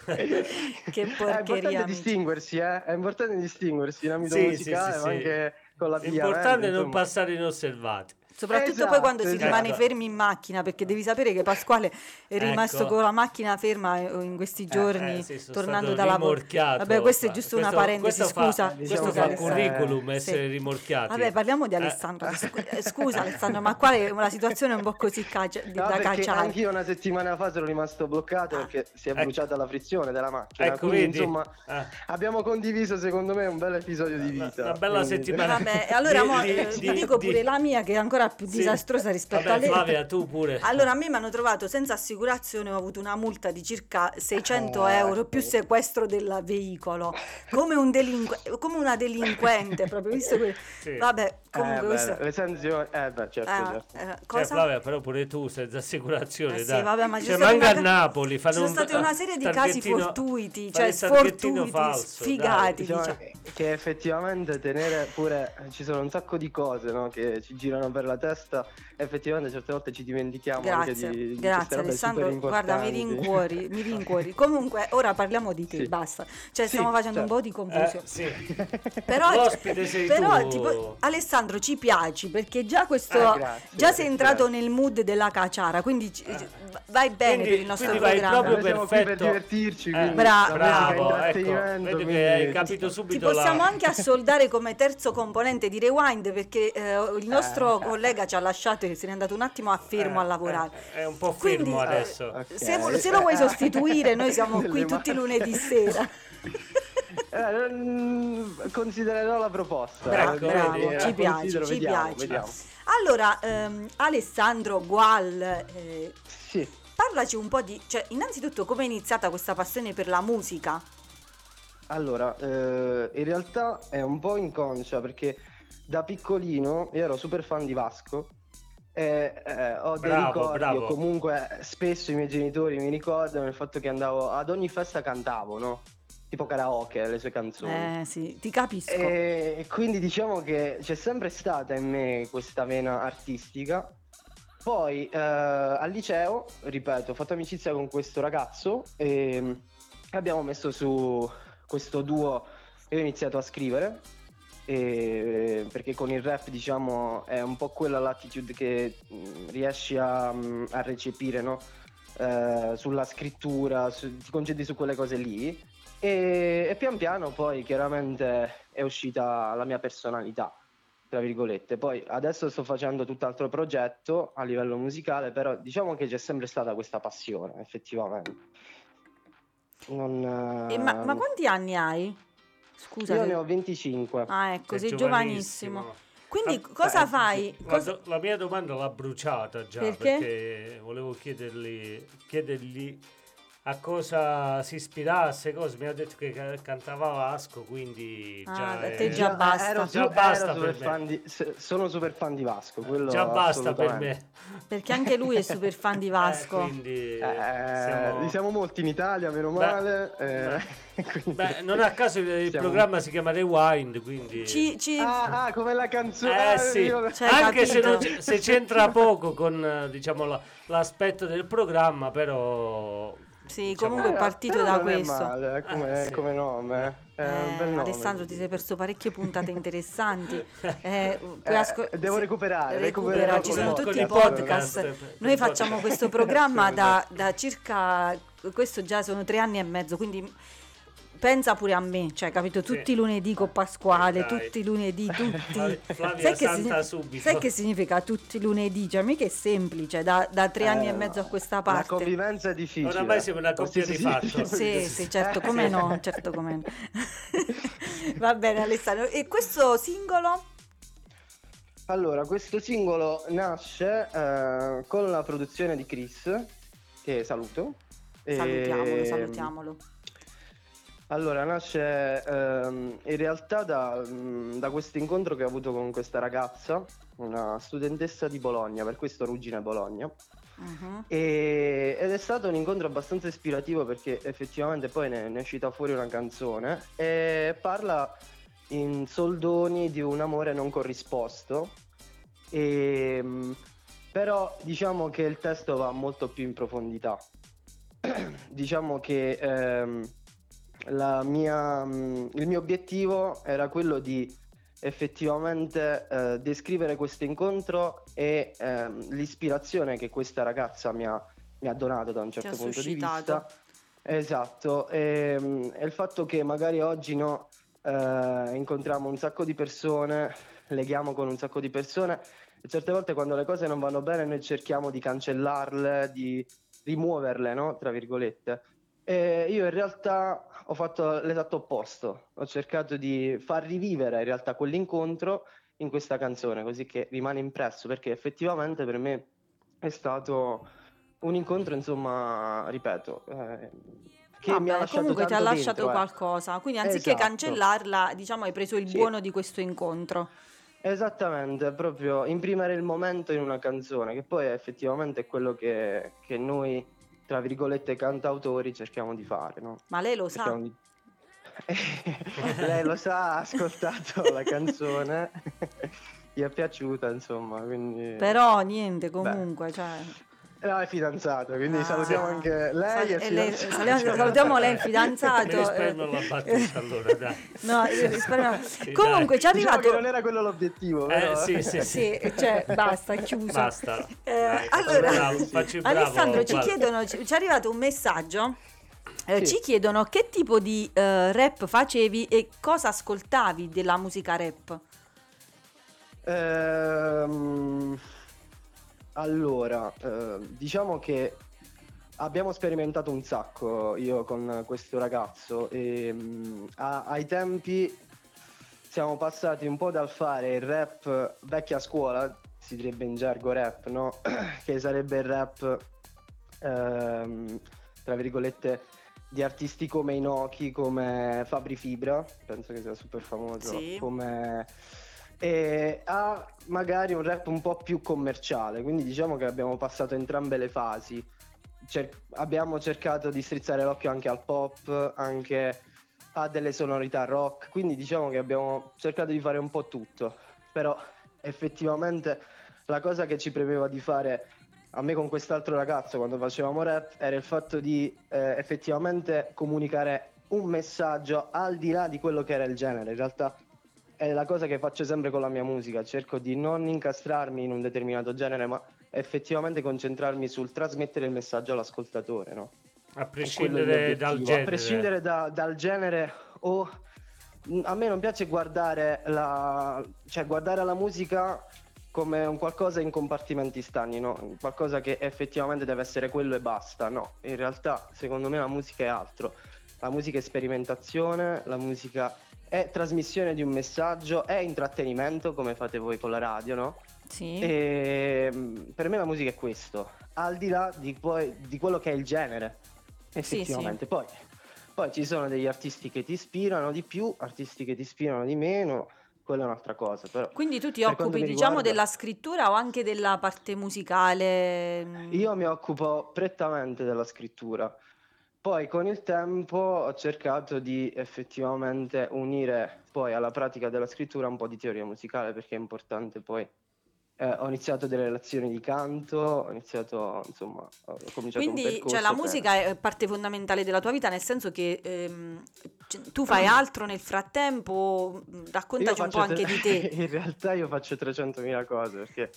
È porcheria. importante amici. distinguersi, eh? È importante distinguersi in ambito Sì, sì, musicale, sì, ma sì. anche con. L'importante è non insomma. passare inosservati. Soprattutto Esatto, poi quando si esatto. rimane fermi in macchina, perché devi sapere che Pasquale è rimasto Ecco. con la macchina ferma eh, in questi giorni, eh, sì, sono tornando dalla rimorchiato. Vabbè, questa è giusto una questo- parentesi, questo fa- scusa. questo Diciamo fa che- curriculum Sì. essere rimorchiati. Vabbè, parliamo di Eh. Alessandro. Scu- eh, Scusa Alessandro, ma qua è una situazione un po' così cacia- No, da perché cacciare. anch'io una settimana fa sono rimasto bloccato perché si è Ecco. bruciata la frizione della macchina. Ecco, quindi, vedi? insomma, Ah. abbiamo condiviso secondo me un bel episodio di Una- vita. una bella quindi- settimana. Vabbè, allora eh, vi dico di- pure la mia che è ancora più Sì. disastrosa rispetto Vabbè, a lei. Flavia, tu pure. Allora, a me mi hanno trovato senza assicurazione, ho avuto una multa di circa 600 Eh, euro più sequestro del veicolo, come, un delinque- come una delinquente, proprio visto che... *laughs* Sì. Vabbè, comunque eh, beh, questo... le sanzioni, eh beh, certo, Ah, certo. eh, Cioè, cosa? Flavia, però pure tu senza assicurazione, Eh sì, dai. vabbè, ma ci cioè, sono manca stati a una- Napoli, ci fanno sono un stati una serie di casi fortuiti, cioè sfortuiti, falso, sfigati, Diciamo diciamo. che, che effettivamente tenere pure ci sono un sacco di cose no, che ci girano per la testa effettivamente certe volte ci dimentichiamo anche Grazie, di, di grazie robe Alessandro. Guarda, mi rincuori, mi *laughs* rincuori. Comunque, ora parliamo di te, Sì. basta. Cioè, Sì, stiamo facendo un certo. po' di Eh, confusione. sì. *laughs* Però, *laughs* però, tipo, Alessandro, ci piaci perché già questo. Eh, grazie, già sei entrato grazie. nel mood della caciara, quindi ci- vai bene Quindi- per il nostro quindi vai programma. proprio Noi siamo qui per perfetto. divertirci Eh, quindi Bra- la musica è bravo, ecco, vedi che hai capito Ti subito la... possiamo anche assoldare come terzo componente di Rewind perché eh, il nostro Eh. collega ci ha lasciato e se n'è andato un attimo a fermo Eh, a lavorare. eh, È un po' fermo Quindi, adesso. Ok. Se, se lo vuoi sostituire, noi siamo *laughs* qui tutti i lunedì sera. *laughs* Eh, mm, considererò la proposta Bravo, Ecco, bravo, vedi, eh, ci piace, ci vediamo, piace. vediamo. Allora, ehm, Alessandro Gual, eh, Sì. parlaci un po' di... Cioè, innanzitutto come è iniziata questa passione per la musica? Allora, eh, in realtà è un po' inconscia perché da piccolino io ero super fan di Vasco e eh, ho dei Bravo, ricordi, bravo. comunque spesso i miei genitori mi ricordano il fatto che andavo ad ogni festa cantavo, no? Tipo karaoke, le sue canzoni. Eh sì, ti capisco. E quindi diciamo che c'è sempre stata in me questa vena artistica. Poi eh, al liceo, ripeto, ho fatto amicizia con questo ragazzo e abbiamo messo su questo duo e ho iniziato a scrivere. e- perché con il rap diciamo è un po' quella l'attitude che mh, riesci a, mh, a recepire no? Eh, sulla scrittura, su- ti concentri su quelle cose lì e, e pian piano poi chiaramente è uscita la mia personalità, tra virgolette. Poi adesso sto facendo tutt'altro progetto a livello musicale, però diciamo che c'è sempre stata questa passione, effettivamente. Non, E ma, ma quanti anni hai? Scusa. Io se- ne ho 25. Ah, ecco, sei Sei giovanissimo. Quindi Ah, cosa eh, fai? Cosa- la mia domanda l'ha bruciata già Perché? perché, volevo chiedergli, chiedergli a cosa si ispirasse, cose. mi ha detto che ca- cantava Vasco, quindi Ah, già, te già Eh, basta. ero Già basta ero per super me. fan di- sono super fan di Vasco. Quello già basta per me. Perché anche lui è *laughs* super fan di Vasco. Eh, quindi Eh, siamo- siamo... molti in Italia, meno Beh, male. eh, *laughs* quindi- Beh, non a caso il, Siamo- programma si chiama Rewind, quindi... Ci, ci- Ah, ah, come la canzone. Eh sì, io- Cioè, anche se, non se c'entra poco con eh, diciamo la- l'aspetto del programma, però sì, diciamo- comunque è Eh, partito però da questo. male, eh, come, Eh, sì. come nome. È un bel Eh, nome. Alessandro, ti sei perso parecchie puntate *laughs* interessanti. Eh, Eh, ascol- devo sì, recuperare, recupera, ci sono tutti i podcast. podcast. Noi facciamo questo *laughs* programma da, Assolutamente. da circa, questo già sono tre anni e mezzo, quindi pensa pure a me, cioè capito, tutti i lunedì con Pasquale, Dai. tutti i lunedì, *laughs* tutti. Flavia Sai che, Santa signi- subito. sai che significa tutti i lunedì? Cioè mica è semplice, da, da tre anni e mezzo a questa La parte. convivenza è difficile. Oramai siamo una coppia Sì, di sì, fatto. sì. Sì, sì, certo, Eh, come sì. no, certo come no. *laughs* Va bene Alessandro, e questo singolo? Allora, questo singolo nasce eh, con la produzione di Chris, che saluto. Salutiamolo, E- salutiamolo. Allora, nasce ehm, in realtà da, mm, da questo incontro che ho avuto con questa ragazza, una studentessa di Bologna, per questo Ruggine Bologna. Mhm. E- ed è stato un incontro abbastanza ispirativo perché effettivamente poi ne, ne è uscita fuori una canzone e parla in soldoni di un amore non corrisposto. E, mh, però diciamo che il testo va molto più in profondità. *clears throat* diciamo che ehm, mia, mh, il mio obiettivo era quello di effettivamente eh, descrivere questo incontro e ehm, l'ispirazione che questa ragazza mi ha, mi ha donato da un certo punto di suscitato. vista. Esatto, e, e il fatto che magari oggi no, eh, incontriamo un sacco di persone, leghiamo con un sacco di persone e certe volte quando le cose non vanno bene noi cerchiamo di cancellarle, di rimuoverle, no? Tra virgolette. E io in realtà ho fatto l'esatto opposto, ho cercato di far rivivere in realtà quell'incontro in questa canzone, così che rimane impresso, perché effettivamente per me è stato un incontro, insomma, ripeto, eh, che mi ha Vabbè, lasciato comunque ti ha lasciato dentro, eh. qualcosa, quindi anziché Esatto. cancellarla, diciamo hai preso il Sì. buono di questo incontro. Esattamente, proprio imprimere il momento in una canzone, che poi effettivamente è quello che, che noi, tra virgolette, cantautori cerchiamo di fare, no? Ma lei lo sa. Cerchiamo di- *laughs* Lei lo sa, ha ascoltato la canzone, *laughs* gli è piaciuta, insomma, quindi... Però niente, comunque, cioè... No, è fidanzato, quindi Ah. salutiamo anche lei Sal- e lei- fidanzato. salutiamo- salutiamo lei, *laughs* Mi fidanzato. risparmio eh. la battuta allora, dai. No, risparmio- Sì, Comunque ci è Diciamo arrivato... che non era quello l'obiettivo, Eh, però... sì, sì, Sì, cioè, basta, chiuso. Basta. Eh, Dai, allora, bravo, bravo, Alessandro, ci chiedono, ci, è arrivato un messaggio. eh, Sì. Ci chiedono che tipo di eh, rap facevi e cosa ascoltavi della musica rap. Ehm, allora, eh, diciamo che abbiamo sperimentato un sacco io con questo ragazzo e mm, a- ai tempi siamo passati un po' dal fare il rap vecchia scuola, si direbbe in gergo rap, no? *clears throat* che sarebbe il rap, ehm, tra virgolette, di artisti come Inoki, come Fabri Fibra, penso che sia super famoso, Sì. come e ha magari un rap un po' più commerciale, quindi diciamo che abbiamo passato entrambe le fasi. Cer- abbiamo cercato di strizzare l'occhio anche al pop, anche a delle sonorità rock, quindi diciamo che abbiamo cercato di fare un po' tutto, però effettivamente la cosa che ci premeva di fare a me con quest'altro ragazzo quando facevamo rap era il fatto di eh, effettivamente comunicare un messaggio al di là di quello che era il genere. In realtà è la cosa che faccio sempre con la mia musica, cerco di non incastrarmi in un determinato genere, ma effettivamente concentrarmi sul trasmettere il messaggio all'ascoltatore, no? A prescindere dal genere. A prescindere da- dal genere o a me non piace guardare la cioè guardare la musica come un qualcosa in compartimenti stagni, no? Qualcosa che effettivamente deve essere quello e basta. No, in realtà secondo me la musica è altro. La musica è sperimentazione, la musica è trasmissione di un messaggio, è intrattenimento come fate voi con la radio, no? Sì. E mm, per me la musica è questo, al di là di, poi, di quello che è il genere. effettivamente. Poi, poi ci sono degli artisti che ti ispirano di più, artisti che ti ispirano di meno, quella è un'altra cosa. Però Quindi tu ti occupi, diciamo, riguarda- della scrittura o anche della parte musicale? io mi occupo prettamente della scrittura. Poi con il tempo ho cercato di effettivamente unire poi alla pratica della scrittura un po' di teoria musicale perché è importante poi. eh, ho iniziato delle lezioni di canto, ho iniziato, insomma, ho cominciato un Quindi, cioè, la per- musica è parte fondamentale della tua vita, nel senso che ehm, tu fai altro nel frattempo, mm, raccontaci un po' faccio anche tre- di *laughs* te. In realtà io faccio 300.000 cose perché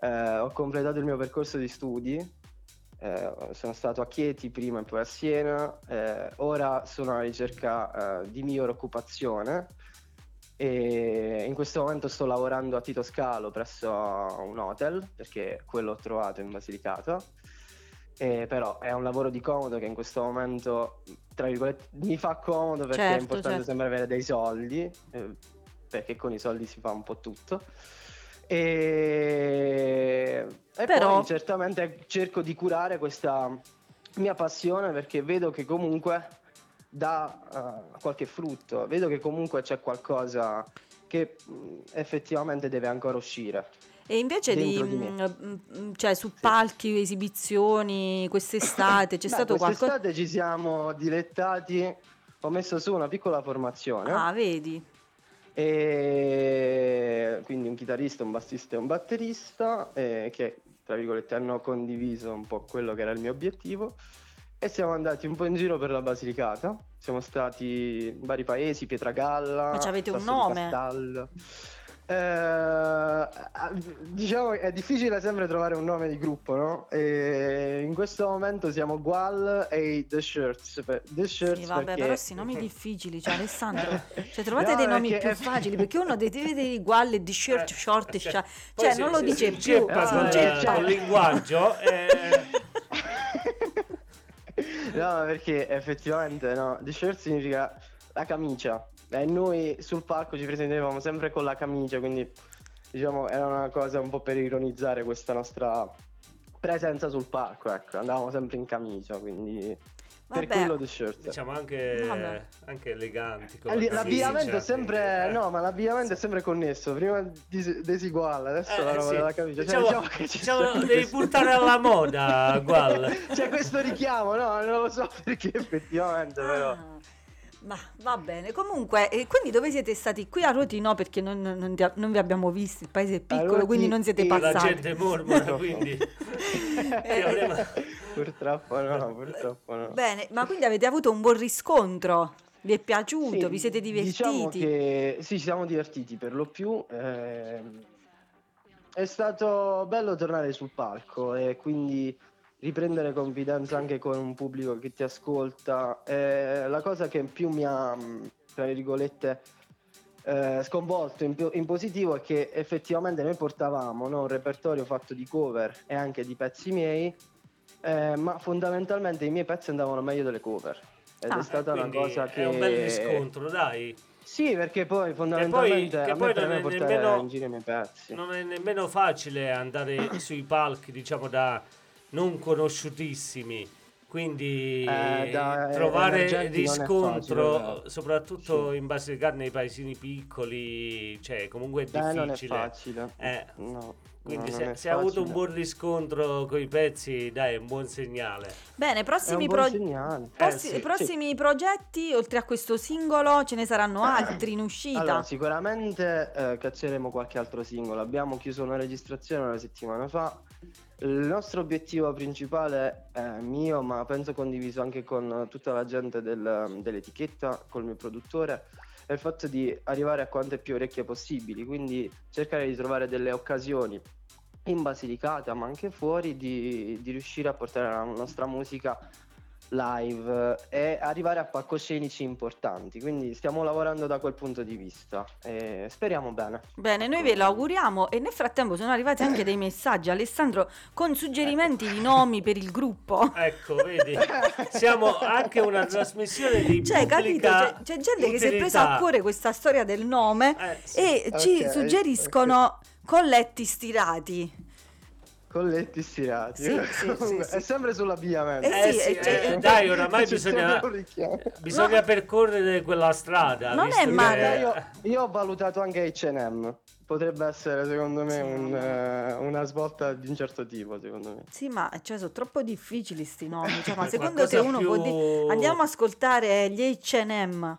eh, ho completato il mio percorso di studi, eh, sono stato a Chieti prima e poi a Siena, eh, ora sono alla ricerca eh, di migliore occupazione e in questo momento sto lavorando a Tito Scalo presso un hotel perché quello ho trovato in Basilicata. Eh, però è un lavoro di comodo che in questo momento, tra virgolette, mi fa comodo perché è Certo, importante certo. sempre avere dei soldi, eh, perché con i soldi si fa un po' tutto. E, e Però- poi certamente cerco di curare questa mia passione perché vedo che comunque dà eh, qualche frutto, vedo che comunque c'è qualcosa che mh, effettivamente deve ancora uscire. E invece di, di mm, mm, cioè, su palchi, esibizioni, quest'estate, c'è Beh, stato qualcosa? quest'estate ci siamo dilettati, ho messo su una piccola formazione. Ah, vedi? E quindi un chitarrista, un bassista e un batterista eh, che tra virgolette hanno condiviso un po' quello che era il mio obiettivo e siamo andati un po' in giro per la Basilicata. Siamo stati in vari paesi, Pietragalla, Ma c'avete un nome? Castallo. Eh, diciamo che è difficile sempre trovare un nome di gruppo, no? E in questo momento siamo Gual e The Shirts. per- The Shirts Sì, vabbè, perché- però questi nomi difficili, cioè Alessandro, *laughs* cioè trovate No, dei nomi perché più facili, *laughs* perché uno deve deve uguale di shirt, Eh, short, eh, scia- poi cioè si- non lo dice più. si col, inceppa. col linguaggio. eh, *laughs* No, perché effettivamente no, the shirt significa la camicia e noi sul palco ci presentavamo sempre con la camicia, quindi diciamo era una cosa un po' per ironizzare questa nostra presenza sul palco, ecco, andavamo sempre in camicia, quindi per Vabbè. quello the shirt. diciamo anche, anche eleganti. Eh, la L'abbigliamento è sempre, eh. no, ma l'abbigliamento è sempre connesso. Prima dis- diseguale, adesso la Eh, roba sì. della camicia. Cioè, Diciamo- diciamo che ci diciamo, devi questo- puntare alla moda, Gual. *laughs* C'è questo richiamo, no? Non lo so perché effettivamente, però. Ma va bene, comunque, e quindi dove siete stati? Qui a Roti no, perché non, non non vi abbiamo visti, il paese è piccolo, Roti quindi non siete e- La passati. gente mormora, *laughs* quindi... *laughs* Eh, Purtroppo no, purtroppo no. Bene, ma quindi avete avuto un buon riscontro? Vi è piaciuto? Sì, Vi siete divertiti? Diciamo che sì, ci siamo divertiti per lo più. ehm, è stato bello tornare sul palco e quindi riprendere confidenza anche con un pubblico che ti ascolta. Eh, la cosa che più mi ha, mh, tra virgolette, eh, sconvolto in, in positivo è che effettivamente noi portavamo no, un repertorio fatto di cover e anche di pezzi miei, eh, ma fondamentalmente i miei pezzi andavano meglio delle cover. Ed Ah. è stata una cosa che È un bel riscontro, dai. sì, perché poi fondamentalmente che a poi me non preme è nemmeno- in giro i miei pezzi. Non è nemmeno facile andare sui palchi, diciamo, da non conosciutissimi. Quindi Eh, da trovare emergenti non è riscontro, facile, eh. soprattutto in Basilicata, nei paesini piccoli, cioè comunque è Beh, non è difficile. facile. Eh, No, Quindi no, se, è se ha avuto un buon riscontro con i pezzi, dai, è un buon segnale. Bene, È prossimi, buon pro- segnale. prossi- Eh, sì, prossimi progetti, oltre a questo singolo, ce ne saranno altri in uscita? Allora, sicuramente eh, cacceremo qualche altro singolo. Abbiamo chiuso una registrazione una settimana fa. Il nostro obiettivo principale è mio, ma penso condiviso anche con tutta la gente del- dell'etichetta, col mio produttore, è il fatto di arrivare a quante più orecchie possibili, quindi cercare di trovare delle occasioni in Basilicata, ma anche fuori, di, di riuscire a portare la nostra musica live e arrivare a palcoscenici importanti. Quindi stiamo lavorando da quel punto di vista e speriamo bene. Bene, noi ve lo auguriamo e nel frattempo sono arrivati anche dei messaggi, Alessandro, con suggerimenti di nomi per il gruppo. Ecco, vedi, siamo anche una trasmissione di Cioè, capito? C'è, c'è gente che si è presa utilità. a cuore questa storia del nome Eh, sì. e ci Ok, suggeriscono colletti stirati. Colletti stirati. Sì, sì, sì, sì. È sempre sull'abbigliamento. Eh Eh sì, sì, eh, cioè- eh, dai, oramai C'è bisogna, bisogna percorrere quella strada. Non visto è male, Eh, io, io ho valutato anche H&M. Potrebbe essere secondo me un, eh, una svolta di un certo tipo, secondo me. Sì, ma cioè, sono troppo difficili sti nomi. Cioè, ma *laughs* secondo te uno può più- dire andiamo a ascoltare gli H&M?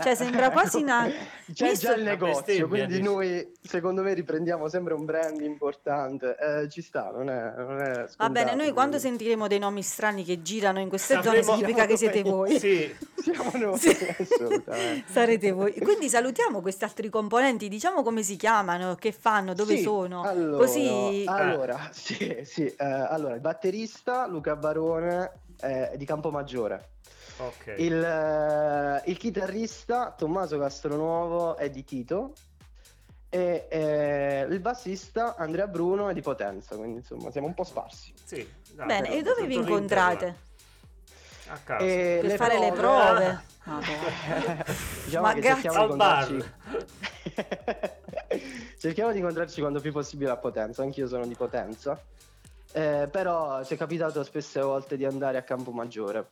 Cioè, sembra quasi una... *laughs* C'è Visto- già il negozio, quindi noi secondo me riprendiamo sempre un brand importante. Eh, ci sta, non è, non è Va scontato, bene, noi quando quindi sentiremo dei nomi strani che girano in queste Sapremo- zone significa che siete voi. Sì, *laughs* Siamo noi, Sì. assolutamente. *laughs* Sarete voi. Quindi salutiamo questi altri componenti, diciamo come si chiamano, che fanno, dove Sì, sono. Allora, Così allora, sì, sì, eh, allora, il batterista Luca Barone è di Campomaggiore. Ok. Il, eh, il chitarrista Tommaso Castronuovo è di Tito. E eh, il bassista Andrea Bruno è di Potenza, quindi insomma siamo un po' sparsi. Sì, dai, Bene, e dove vi incontrate? A caso. E Per fare le prove? Madonna. *laughs* diciamo Ma che grazie. *laughs* cerchiamo di incontrarci. cerchiamo di incontrarci quando più possibile a Potenza, anch'io sono di Potenza. Eh, però ci è capitato spesse volte di andare a Campomaggiore.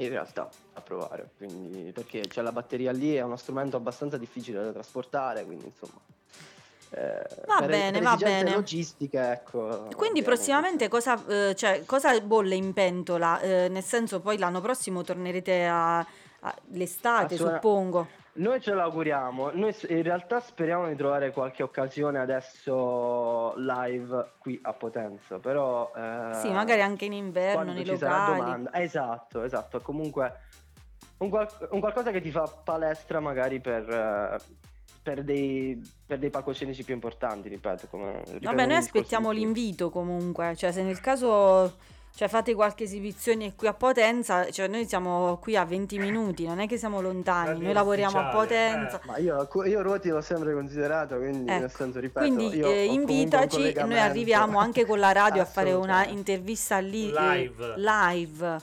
In realtà a provare, quindi perché c'è la batteria lì, è uno strumento abbastanza difficile da trasportare, quindi insomma. eh, Va bene, va bene. logistiche, ecco. Quindi prossimamente cosa, eh, cioè, cosa bolle in pentola? Eh, nel senso poi l'anno prossimo tornerete a, a- l'estate, suona- suppongo. Noi ce l'auguriamo, noi in realtà speriamo di trovare qualche occasione adesso live qui a Potenza, però... eh, Sì, magari anche in inverno, nei ci locali. domanda. Esatto, esatto, comunque un, qual- un qualcosa che ti fa palestra magari per, eh, per dei, per dei palcoscenici più importanti, ripeto. Come, Vabbè, noi aspettiamo l'invito comunque, cioè se nel caso cioè, fate qualche esibizione qui a Potenza, cioè noi siamo qui a 20 minuti, non è che siamo lontani, Radio noi lavoriamo a ufficiale, Potenza. Ma io, io Ruoti l'ho sempre considerato, quindi Ecco, nel senso, ripeto, Quindi io eh, invitaci e noi arriviamo anche con la radio a fare una intervista lì eh, Live. live.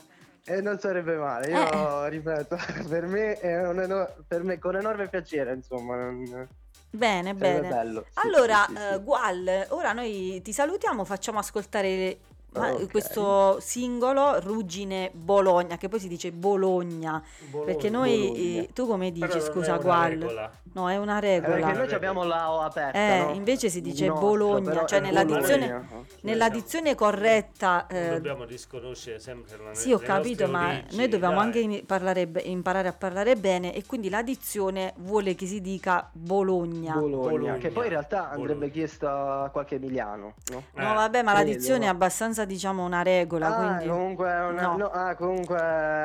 E non sarebbe male, io Eh. *laughs* ripeto, per me è un eno- per me con enorme piacere, insomma, non- Bene, sarebbe bene. bello. Sì, Allora, sì, sì, eh, sì. Gual, ora noi ti salutiamo, facciamo ascoltare ma- Ok. questo singolo Ruggine Bologna, che poi si dice Bologna, Bologna. perché noi, Bologna. eh, tu come dici, Però scusa Gual? No, è una Eh, regola. perché noi abbiamo la O aperta, Eh, no? invece si dice nostro, Bologna, cioè nella dizione- Nella dizione corretta, eh, dobbiamo disconoscere sempre la sì, ho capito, ma origini, noi dobbiamo dai. anche parlare imparare a parlare bene e quindi la dizione vuole che si dica Bologna. Bologna, Bologna. che poi in realtà andrebbe chiesto a qualche emiliano, no? No, Eh, vabbè, ma la credo. dizione è abbastanza, diciamo, una regola, Ah, quindi... comunque, è una, No. no, ah, comunque,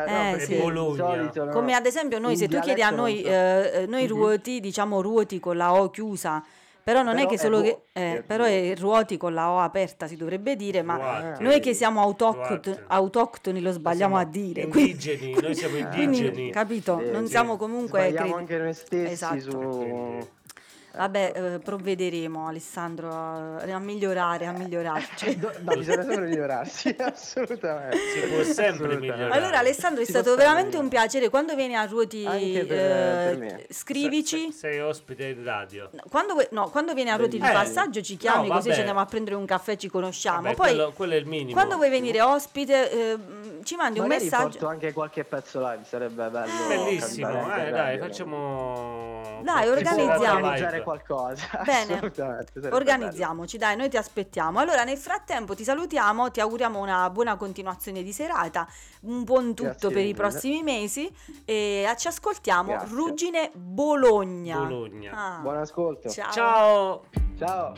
Eh, no, sì. Bologna. solito, no, Come ad esempio noi, se tu chiedi a noi, eh, eh, noi Mhm. ruoti, diciamo ruoti con la O chiusa, però non è Però che è solo vo- che... eh, è però è ruoti con la O aperta, si dovrebbe dire, ma Ruoti. noi che siamo autoctoni, autoctoni lo sbagliamo a dire. Quindi, Indigeni, noi siamo *laughs* quindi, indigeni. capito? Sì, non sì. siamo comunque... Sbagliamo credi- anche noi stessi Esatto. su... Vabbè, eh, provvederemo Alessandro a, a migliorare, a migliorarci. Do- no, bisogna sempre *laughs* migliorarsi, *laughs* assolutamente. Si può sempre Assolutamente. migliorare. Allora Alessandro è Si stato veramente un piacere, quando vieni a Ruoti per- eh, per scrivici. Se- Sei ospite in radio. Quando, no, quando vieni a Ruoti di Eh, passaggio ci chiami no, così ci andiamo a prendere un caffè, ci conosciamo. Vabbè, Poi quello, quello è il minimo. quando vuoi venire ospite eh, ci mandi un Magari messaggio. porto anche qualche pezzo live, sarebbe bello. Bellissimo, eh, dai, radio. facciamo... Dai, organizziamo. Qualcosa. *laughs* Bene, organizziamoci, dai, noi ti aspettiamo. Allora, nel frattempo ti salutiamo, ti auguriamo una buona continuazione di serata, un buon tutto Grazie per i mille. prossimi mesi e ci ascoltiamo Grazie. Ruggine Bologna. Bologna. Ah. Buon ascolto. Ciao. Ciao. Ciao.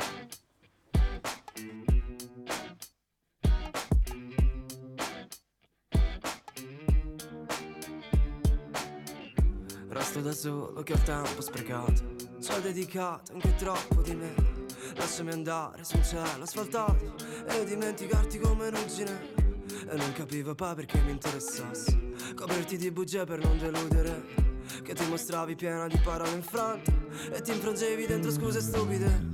Resto da solo che ho il tempo sprecato Ci ho dedicato anche troppo di me. Lasciami andare su un cielo asfaltato E dimenticarti come ruggine. E non capivo poi perché mi interessasse Coperti di bugie per non deludere. Che ti mostravi piena di parole infrante E ti infrangevi dentro scuse stupide.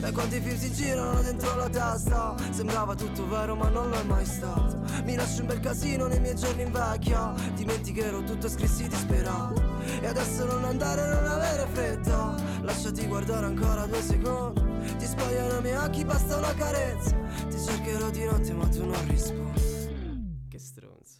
E quanti film si girano dentro la testa. Sembrava tutto vero ma non lo è mai stato. Mi lascio un bel casino nei miei giorni in vecchia. Dimenticherò tutto e scrissi disperato E adesso non andare, non avere fretta Lasciati guardare ancora due secondi. Ti spogliano i miei occhi, basta una carezza. Ti cercherò di notte ma tu non rispondi. Che stronzo.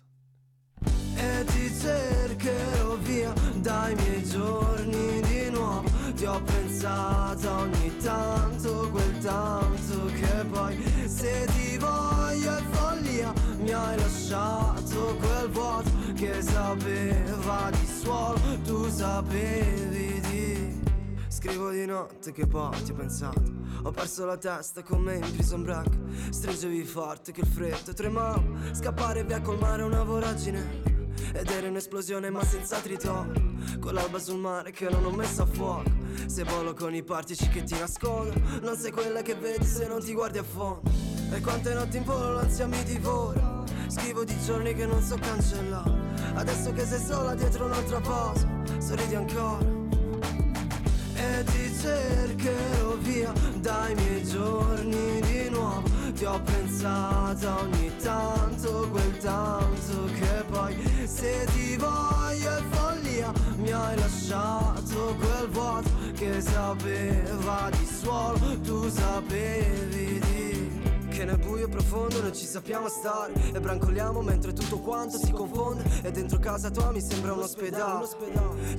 E ti cercherò via dai miei giorni di nuovo. Ti ho pensato ogni tanto, quel tanto che poi Se ti voglio è follia, mi hai lasciato quel vuoto Che sapeva di suolo, tu sapevi di Scrivo di notte che poi ti ho pensato. Ho perso la testa con me in prison break. Stringevi forte che il freddo tremava. Scappare via col mare una voragine. Ed era un'esplosione ma senza trito Con l'alba sul mare che non ho messo a fuoco. Se volo con i partici che ti nascondo. Non sei quella che vedi se non ti guardi a fondo. E quante notti in volo l'ansia mi divora. Scrivo di giorni che non so cancellare Adesso che sei sola dietro un'altra posa Sorridi ancora. E ti cercherò via dai miei giorni di nuovo. Ti ho pensato ogni tanto, quel tanto che poi Se ti voglio è follia, mi hai lasciato quel vuoto Che sapeva di suolo, tu sapevi che nel buio profondo noi ci sappiamo stare E brancoliamo mentre tutto quanto si confonde E dentro casa tua mi sembra un ospedale.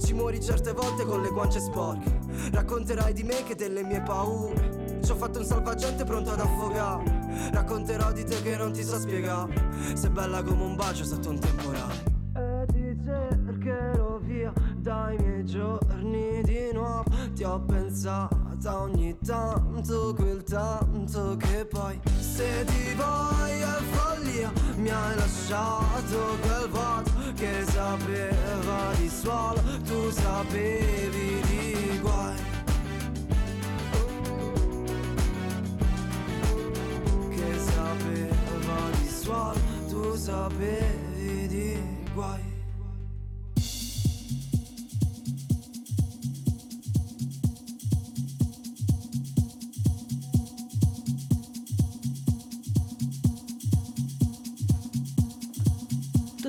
Ci muori certe volte con le guance sporche. Racconterai di me che delle mie paure. Ci ho fatto un salvagente pronto ad affogare. Racconterò di te che non ti so spiegare. Sei bella come un bacio sotto un temporale. E ti cercherò via dai miei giorni di nuovo. Ti ho pensato ogni tanto, quel tanto che Se ti voglio è follia, mi hai lasciato quel vuoto Che sapeva di suolo, tu sapevi di guai. Che sapeva di suolo, tu sapevi di guai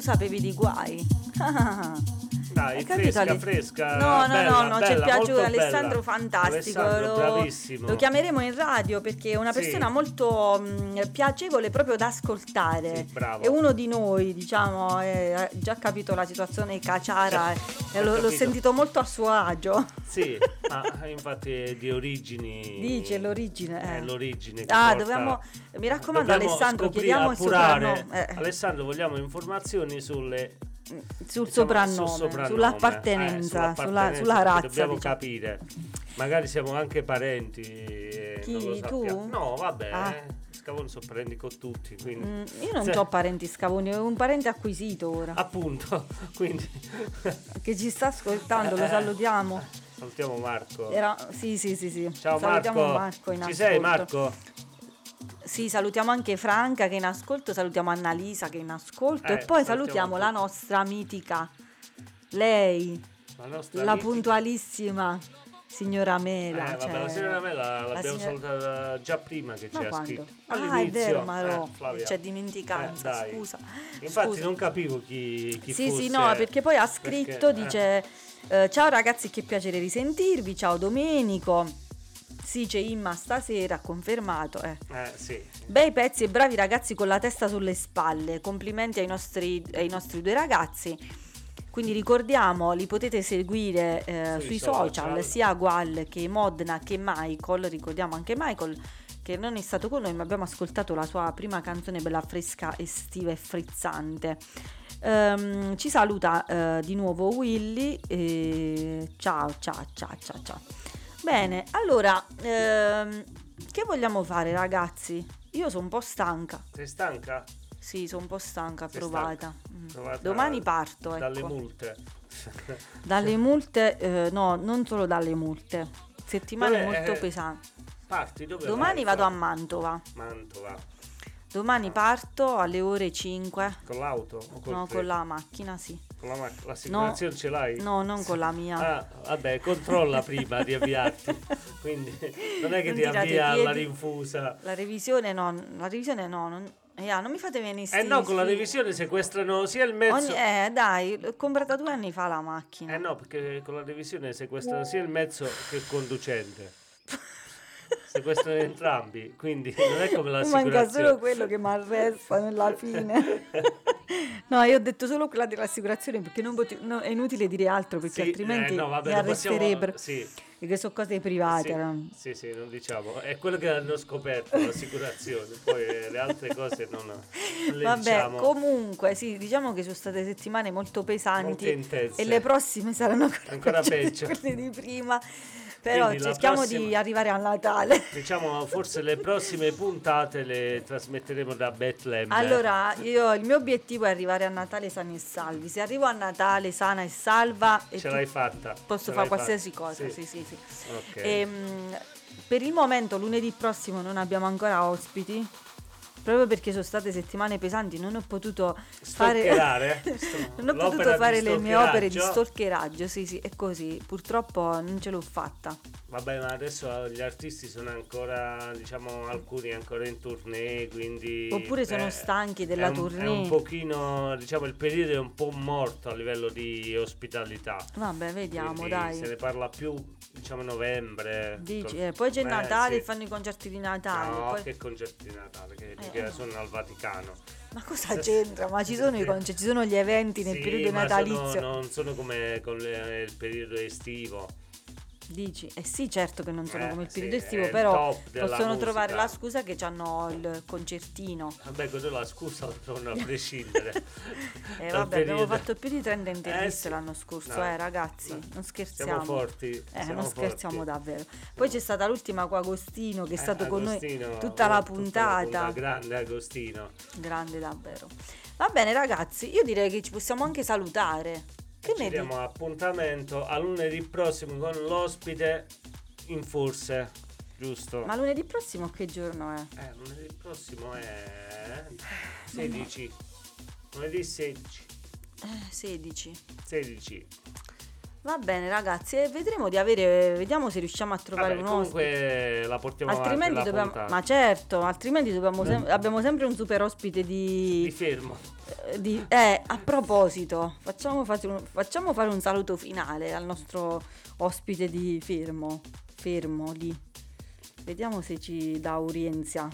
sapevi di guai. *laughs* Dai, Hai capito, fresca, Ale? fresca. No, no, bella, no, no, è piaciuto molto Alessandro bella. fantastico. Alessandro, lo, bravissimo. lo chiameremo in radio perché è una Sì. persona molto mh, piacevole proprio da ascoltare. Sì, bravo. È uno di noi, diciamo, è- ha già capito la situazione caciara e Ho l'ho, capito. sentito molto a suo agio. Sì, *laughs* ah, infatti è di origini. Dice l'origine. È eh. l'origine. che Ah, porta- dobbiamo. Mi raccomando, Dobbiamo Alessandro, scoprire, chiediamo il soprannome. eh, Alessandro, vogliamo informazioni sulle sul diciamo, soprannome, sul soprannome, sull'appartenenza, eh, sulla, sull'appartenenza, sulla perché razza. Dobbiamo diciamo. capire. Magari siamo anche parenti. e Chi, tu? No, vabbè. Ah. eh, Scavone sono parenti con tutti. Quindi. Mm, io non Se- ho parenti scavoni, ho un parente acquisito ora. Appunto, *laughs* quindi. *laughs* Che ci sta ascoltando, lo Eh, salutiamo. Salutiamo Marco. Era- Sì, sì, sì, sì. Ciao salutiamo Marco. Marco Ci sei. Marco? Sì, salutiamo anche Franca che è in ascolto, salutiamo Annalisa che è in ascolto Eh, e poi salutiamo salutiamo la nostra mitica, lei, La la puntualissima signora Eh, Mela. vabbè, cioè- la signora Mela la l'abbiamo signora- salutata già prima che Ma ci ha quando? scritto. Ah, è All'inizio, vero, ma no, eh, c'è dimenticanza, Eh, scusa. Infatti Scusa. non capivo chi, chi Sì, fosse. sì, no, perché poi ha perché, scritto, eh, dice eh, ciao ragazzi, che piacere risentirvi, ciao Domenico. Sì, c'è Imma stasera, ha confermato. Eh. Eh, sì. Bei pezzi e bravi ragazzi con la testa sulle spalle. Complimenti ai nostri, ai nostri due ragazzi. Quindi ricordiamo, li potete seguire eh, Sui sui social, social. sia Gual che Modena che Michael. Ricordiamo anche Michael che non è stato con noi, ma abbiamo ascoltato la sua prima canzone bella fresca, estiva e frizzante. Ehm, ci saluta eh, di nuovo Willy. e ciao, ciao, ciao, ciao, ciao. Bene, allora, ehm, che vogliamo fare ragazzi? Io sono un po' stanca. Sei stanca? Sì, sono un po' stanca, Sei provata. Mm. Provata Domani parto, ecco. Dalle multe. Dalle multe, eh, no, non solo dalle multe. Settimane Dove- molto pesanti. Parti dove Domani vai, vado a? Mantova. Mantova. Domani parto alle ore 5. Con l'auto? No, treno? con la macchina, sì. Con la macchina. L'assicurazione ce l'hai? No, non con la mia. Ah, vabbè, controlla prima di avviarti. *laughs* Quindi non è che Non ti avvia alla rinfusa. La revisione no, la revisione no, non, eh, ah, non mi fate venire Eh no, con la revisione sequestrano sia il mezzo. Ogni- eh, dai, l'ho comprata due anni fa la macchina. Eh no, perché con la revisione sequestrano sia il mezzo che il conducente. *laughs* sequestrano entrambi, quindi non è come Manca l'assicurazione. solo quello che mi arresta nella fine. *laughs* no, io ho detto solo quella dell'assicurazione perché non pote- no, è inutile dire altro perché Sì, altrimenti eh, no, vabbè, mi lo possiamo- arresterebbero. sì. Perché sono cose private. Sì, no? sì, sì, non diciamo. È quello che hanno scoperto l'assicurazione, poi eh, le altre cose non, non le Vabbè, diciamo. comunque sì, diciamo che sono state settimane molto pesanti Molto e le prossime saranno ancora, Ancora peggio di peggio. quelle di prima. Però Quindi cerchiamo di prossima- arrivare a Natale. *laughs* Diciamo, forse le prossime puntate le trasmetteremo da Bethlehem. Allora, io il mio obiettivo è arrivare a Natale sani e salvi. Se arrivo a Natale sana e salva e Ce l'hai fatta. posso ce fare qualsiasi fatta. cosa. Sì, sì, sì. Ok. Ehm, per il momento, lunedì prossimo non abbiamo ancora ospiti. Proprio perché sono state settimane pesanti, non ho potuto fare, *laughs* non ho potuto fare le mie opere di stalkeraggio? Sì, sì, è così. Purtroppo non ce l'ho fatta. Vabbè, ma adesso gli artisti sono ancora, diciamo, alcuni ancora in tournée, quindi... Oppure sono eh, stanchi della è un, tournée. È un pochino, diciamo, il periodo è un po' morto a livello di ospitalità. Vabbè, vediamo, Quindi dai. Se ne parla più, diciamo, novembre. Dici, eh, poi c'è eh, Natale, sì. fanno i concerti di Natale. No, poi- che concerti di Natale, che, Eh, che no. sono al Vaticano. Ma cosa c'entra? Ma ci sono i concerti, ci sono gli eventi nel Sì, periodo natalizio. Sono, non sono come con le- il periodo estivo. Dici? Eh sì, certo che non sono Eh, come il sì, periodo è estivo, però possono trovare la scusa che hanno il concertino. Vabbè, quello la scusa la trovano a prescindere. Eh vabbè, abbiamo fatto più di 30 interviste Eh, sì. l'anno scorso, No, eh ragazzi, no. non Siamo scherziamo. forti. Eh, siamo non scherziamo forti. davvero. Poi c'è stata l'ultima con Agostino che è Eh, stato con noi Agostino, tutta la tutta puntata. Grande Agostino. Grande davvero. Va bene ragazzi, io direi che ci possiamo anche salutare. Che Ci ne diamo appuntamento a lunedì prossimo con l'ospite in forse, giusto? Ma lunedì prossimo che giorno è? Eh, lunedì prossimo è 16. Lunedì 16. Eh, 16. 16. Va bene ragazzi, vedremo di avere, vediamo se riusciamo a trovare Vabbè, un ospite. comunque la portiamo Altrimenti avanti dobbiamo, puntata. ma certo, altrimenti dobbiamo sem- abbiamo sempre un super ospite Di di, fermo. eh, di- eh, a proposito, facciamo, facciamo fare un saluto finale al nostro ospite di fermo, fermo lì. Vediamo se ci dà Urienzia.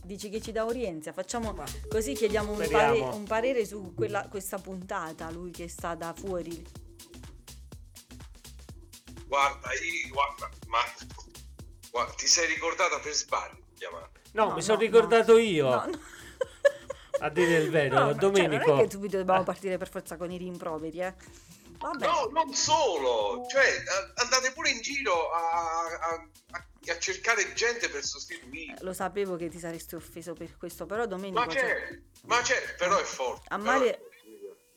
Dici che ci dà Urienzia? Facciamo così chiediamo un, pare- un parere su quella- questa puntata, lui che sta da fuori. Guarda, io, guarda, ma guarda, ti sei ricordata per sbaglio. No, No, mi sono no, ricordato io. No, no. A dire il vero, No, no, cioè, Domenico. non è che subito dobbiamo partire per forza con i rimproveri, eh. Vabbè. No, non solo, cioè eh, andate pure in giro a, a- a- cercare gente per sostituirmi. Eh, Lo sapevo che ti saresti offeso per questo, però Domenico... Ma cioè, c'è, ma c'è, però è forte. A è-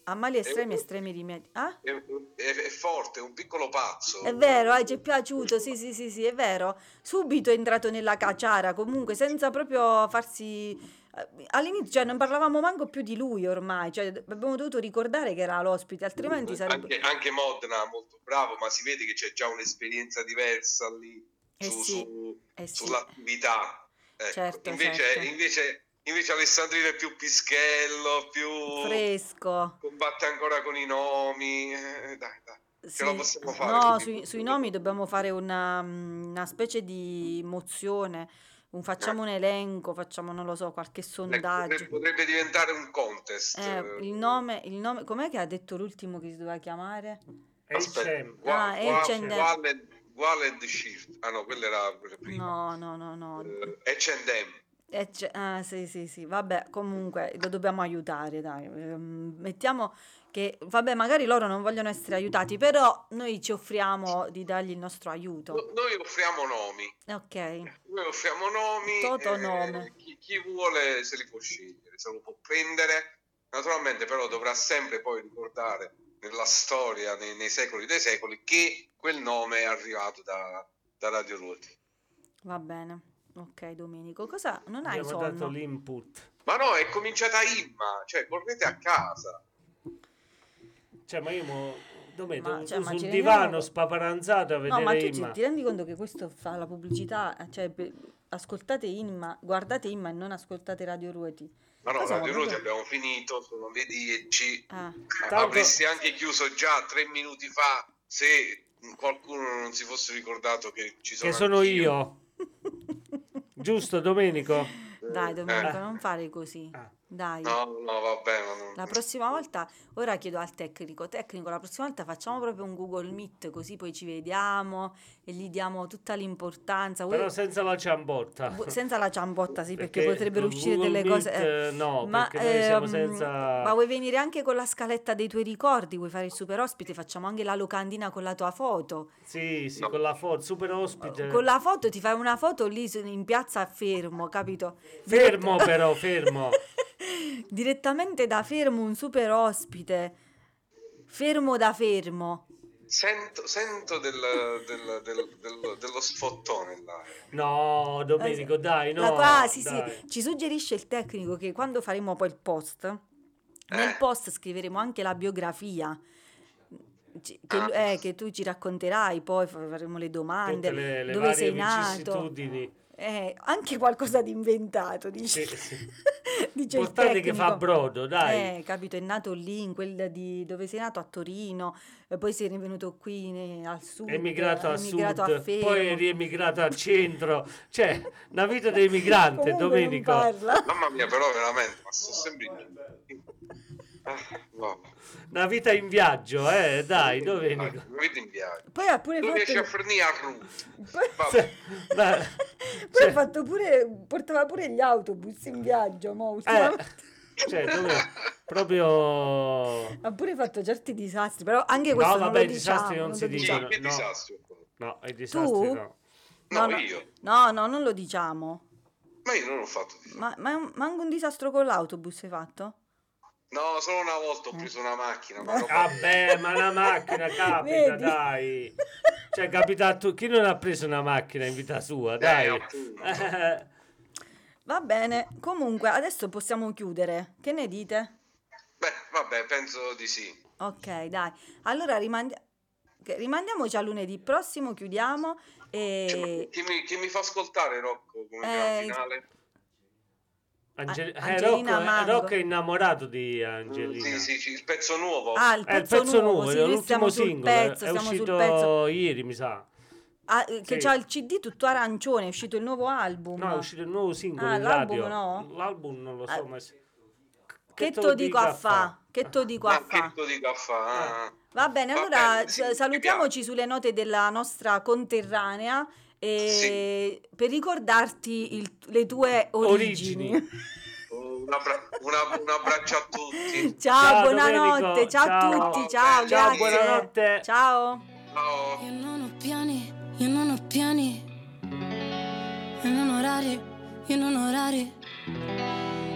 a mali estremi, Eh, estremi rimedi. Ah? È, è- è forte, è un piccolo pazzo. È vero, eh, ci è piaciuto, sì, sì, sì, sì, è vero. Subito è entrato nella cacciara, comunque, senza proprio farsi... eh, All'inizio, cioè, non parlavamo manco più di lui ormai, cioè, abbiamo dovuto ricordare che era l'ospite, altrimenti sarebbe... Anche, anche Modena molto bravo, ma si vede che c'è già un'esperienza diversa lì Eh su- sì, su- eh sì. sull'attività. Ecco, Certo, invece, certo. invece, invece Alessandrino è più pischello, più Fresco. combatte ancora con i nomi. eh, dai, dai. Ce la Sì. possiamo fare. No, quindi- sui, sui nomi dobbiamo fare una, mm, una specie di mozione. Un- facciamo un elenco, facciamo, non lo so, qualche Eh, sondaggio. potrebbe, potrebbe diventare un contest. Eh, il nome, il nome, com'è che ha detto l'ultimo che si doveva chiamare? Aspetta, H&M. Ah, H&M. Wallet- Wallet Shift. Ah no, quella era prima. No, no, no, no. Eh, H&M. Eh, ah, sì, sì, sì, vabbè, comunque lo dobbiamo aiutare, dai. Ehm, mettiamo che, vabbè, magari loro non vogliono essere aiutati, però noi ci offriamo di dargli il nostro aiuto. No- Noi offriamo nomi. Ok, Noi offriamo nomi. Toto eh, nome. Chi, chi vuole se li può scegliere, se lo può prendere. Naturalmente però dovrà sempre poi ricordare nella storia, nei, nei secoli dei secoli, che quel nome è arrivato da, da Radio Ruoti. va bene. Ok, Domenico, cosa non hai Abbiamo dato sonno? l'input. Ma no, è cominciata Imma, cioè correte a casa. Cioè, ma io mo... Domenico, Ma, cioè, ma sul divano rendiamo- spaparanzato a No, vedere ma tu ci- Imma. ti rendi conto che questo fa la pubblicità? Cioè, pe- ascoltate Imma, guardate Imma e non ascoltate Radio Ruoti. Ma no, Cosa, Radio Ruoti proprio- abbiamo finito, sono le 10. Ah, Tanto- Avresti anche chiuso già tre minuti fa se qualcuno non si fosse ricordato che ci sono Che sono anch'io. io. Giusto, Domenico? Dai Domenico, Eh. non fare così. Ah. Dai. No, no, vabbè, non... La prossima volta, ora chiedo al tecnico, tecnico, la prossima volta facciamo proprio un Google Meet così poi ci vediamo e gli diamo tutta l'importanza. Vuoi- Però senza la ciambotta. senza la ciambotta, sì, perché, Perché potrebbero uscire Google delle cose. Meet, eh. eh, no, ma, perché noi siamo ehm, senza- ma vuoi venire anche con la scaletta dei tuoi ricordi? Vuoi fare il super ospite? Facciamo anche la locandina con la tua foto. Sì, sì, No. con la foto, super ospite. Con la foto ti fai una foto lì in piazza fermo, capito? Fermo però, fermo. *laughs* Direttamente da fermo, un super ospite. Fermo da fermo. Sento, sento del, del- del- del- dello sfottone là. No, Domenico, dai, no. La qua- sì, dai. sì, ci suggerisce il tecnico che quando faremo poi il post, nel Eh. post scriveremo anche la biografia. Che, Ah. eh, che tu ci racconterai, poi fa- faremo le domande, Tutte le, le dove varie sei nato, vicissitudini. Eh, anche qualcosa di inventato, dice, Sì, sì. *laughs* dice il Importante che fa brodo, dai. Eh, capito, è nato lì, in quel di dove sei nato a Torino, poi sei rivenuto qui ne- al sud, emigrato a è emigrato sud, a Fermo. poi è riemigrato al centro. Cioè, una vita da emigrante, Domenico. Mamma mia, però veramente, ma sto sempre. Ah, no. Una vita in viaggio, eh, dai, Domenico. Una vita in viaggio. Poi ha pure Tu fatto... riesci a fornire a. *laughs* Poi-. Ma- *laughs* Poi cioè- ha fatto pure, portava pure gli autobus in viaggio, mo, eh, cioè, Domenico, *laughs* proprio... Ha pure fatto certi disastri, però anche questo No, non vabbè, lo i disastri diciamo, non si diciamo. dicono. che no. disastro. No, i disastri Tu? no. No, no, io. No, no, non lo diciamo. Ma io non ho fatto disastro. Ma, ma, è un- ma anche un disastro con l'autobus hai fatto? No, solo una volta ho preso una macchina, ma roba- Vabbè, *laughs* ma una macchina capita, Vedi? dai. Cioè, capita a tu... Chi non ha preso una macchina in vita sua, Eh, dai. Eh, *laughs* Va bene, comunque adesso possiamo chiudere. Che ne dite? Beh, vabbè, penso di sì. Ok, dai. Allora rimandi- rimandiamoci a lunedì prossimo, chiudiamo e... Chi mi, chi mi fa ascoltare Rocco come Eh, finale? Angel- eh, Angelina Rocco, eh, Mango. Rocco è innamorato di Angelina. Sì, sì, sì, il pezzo nuovo. Ah, il È il pezzo, pezzo nuovo, nuovo, sì, l'ultimo singolo, pezzo, è uscito pezzo. ieri, mi sa. Ah, eh, che Sì. c'ha il CD tutto arancione, è uscito il nuovo album. No, è uscito il nuovo singolo Ah, l'album radio. no? L'album non lo so, Ah, ma... s- Che te to lo dico a fa? Che to dico a fa? Ah. Va bene, Va allora bene, sì, salutiamoci sulle note della nostra conterranea e per ricordarti il- le tue origini. Origini. Un, abbra- una- un abbraccio a tutti. *laughs* ciao, Ciao, buonanotte, ciao, ciao. a tutti, ciao, Ciao, grazie. buonanotte. Ciao. Ciao. Io non ho piani, io non ho piani. E non orari, io non orari.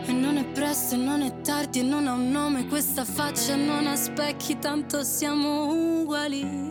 E non è presto, e non è tardi, e non ha un nome. Questa faccia non ha specchi, tanto siamo uguali.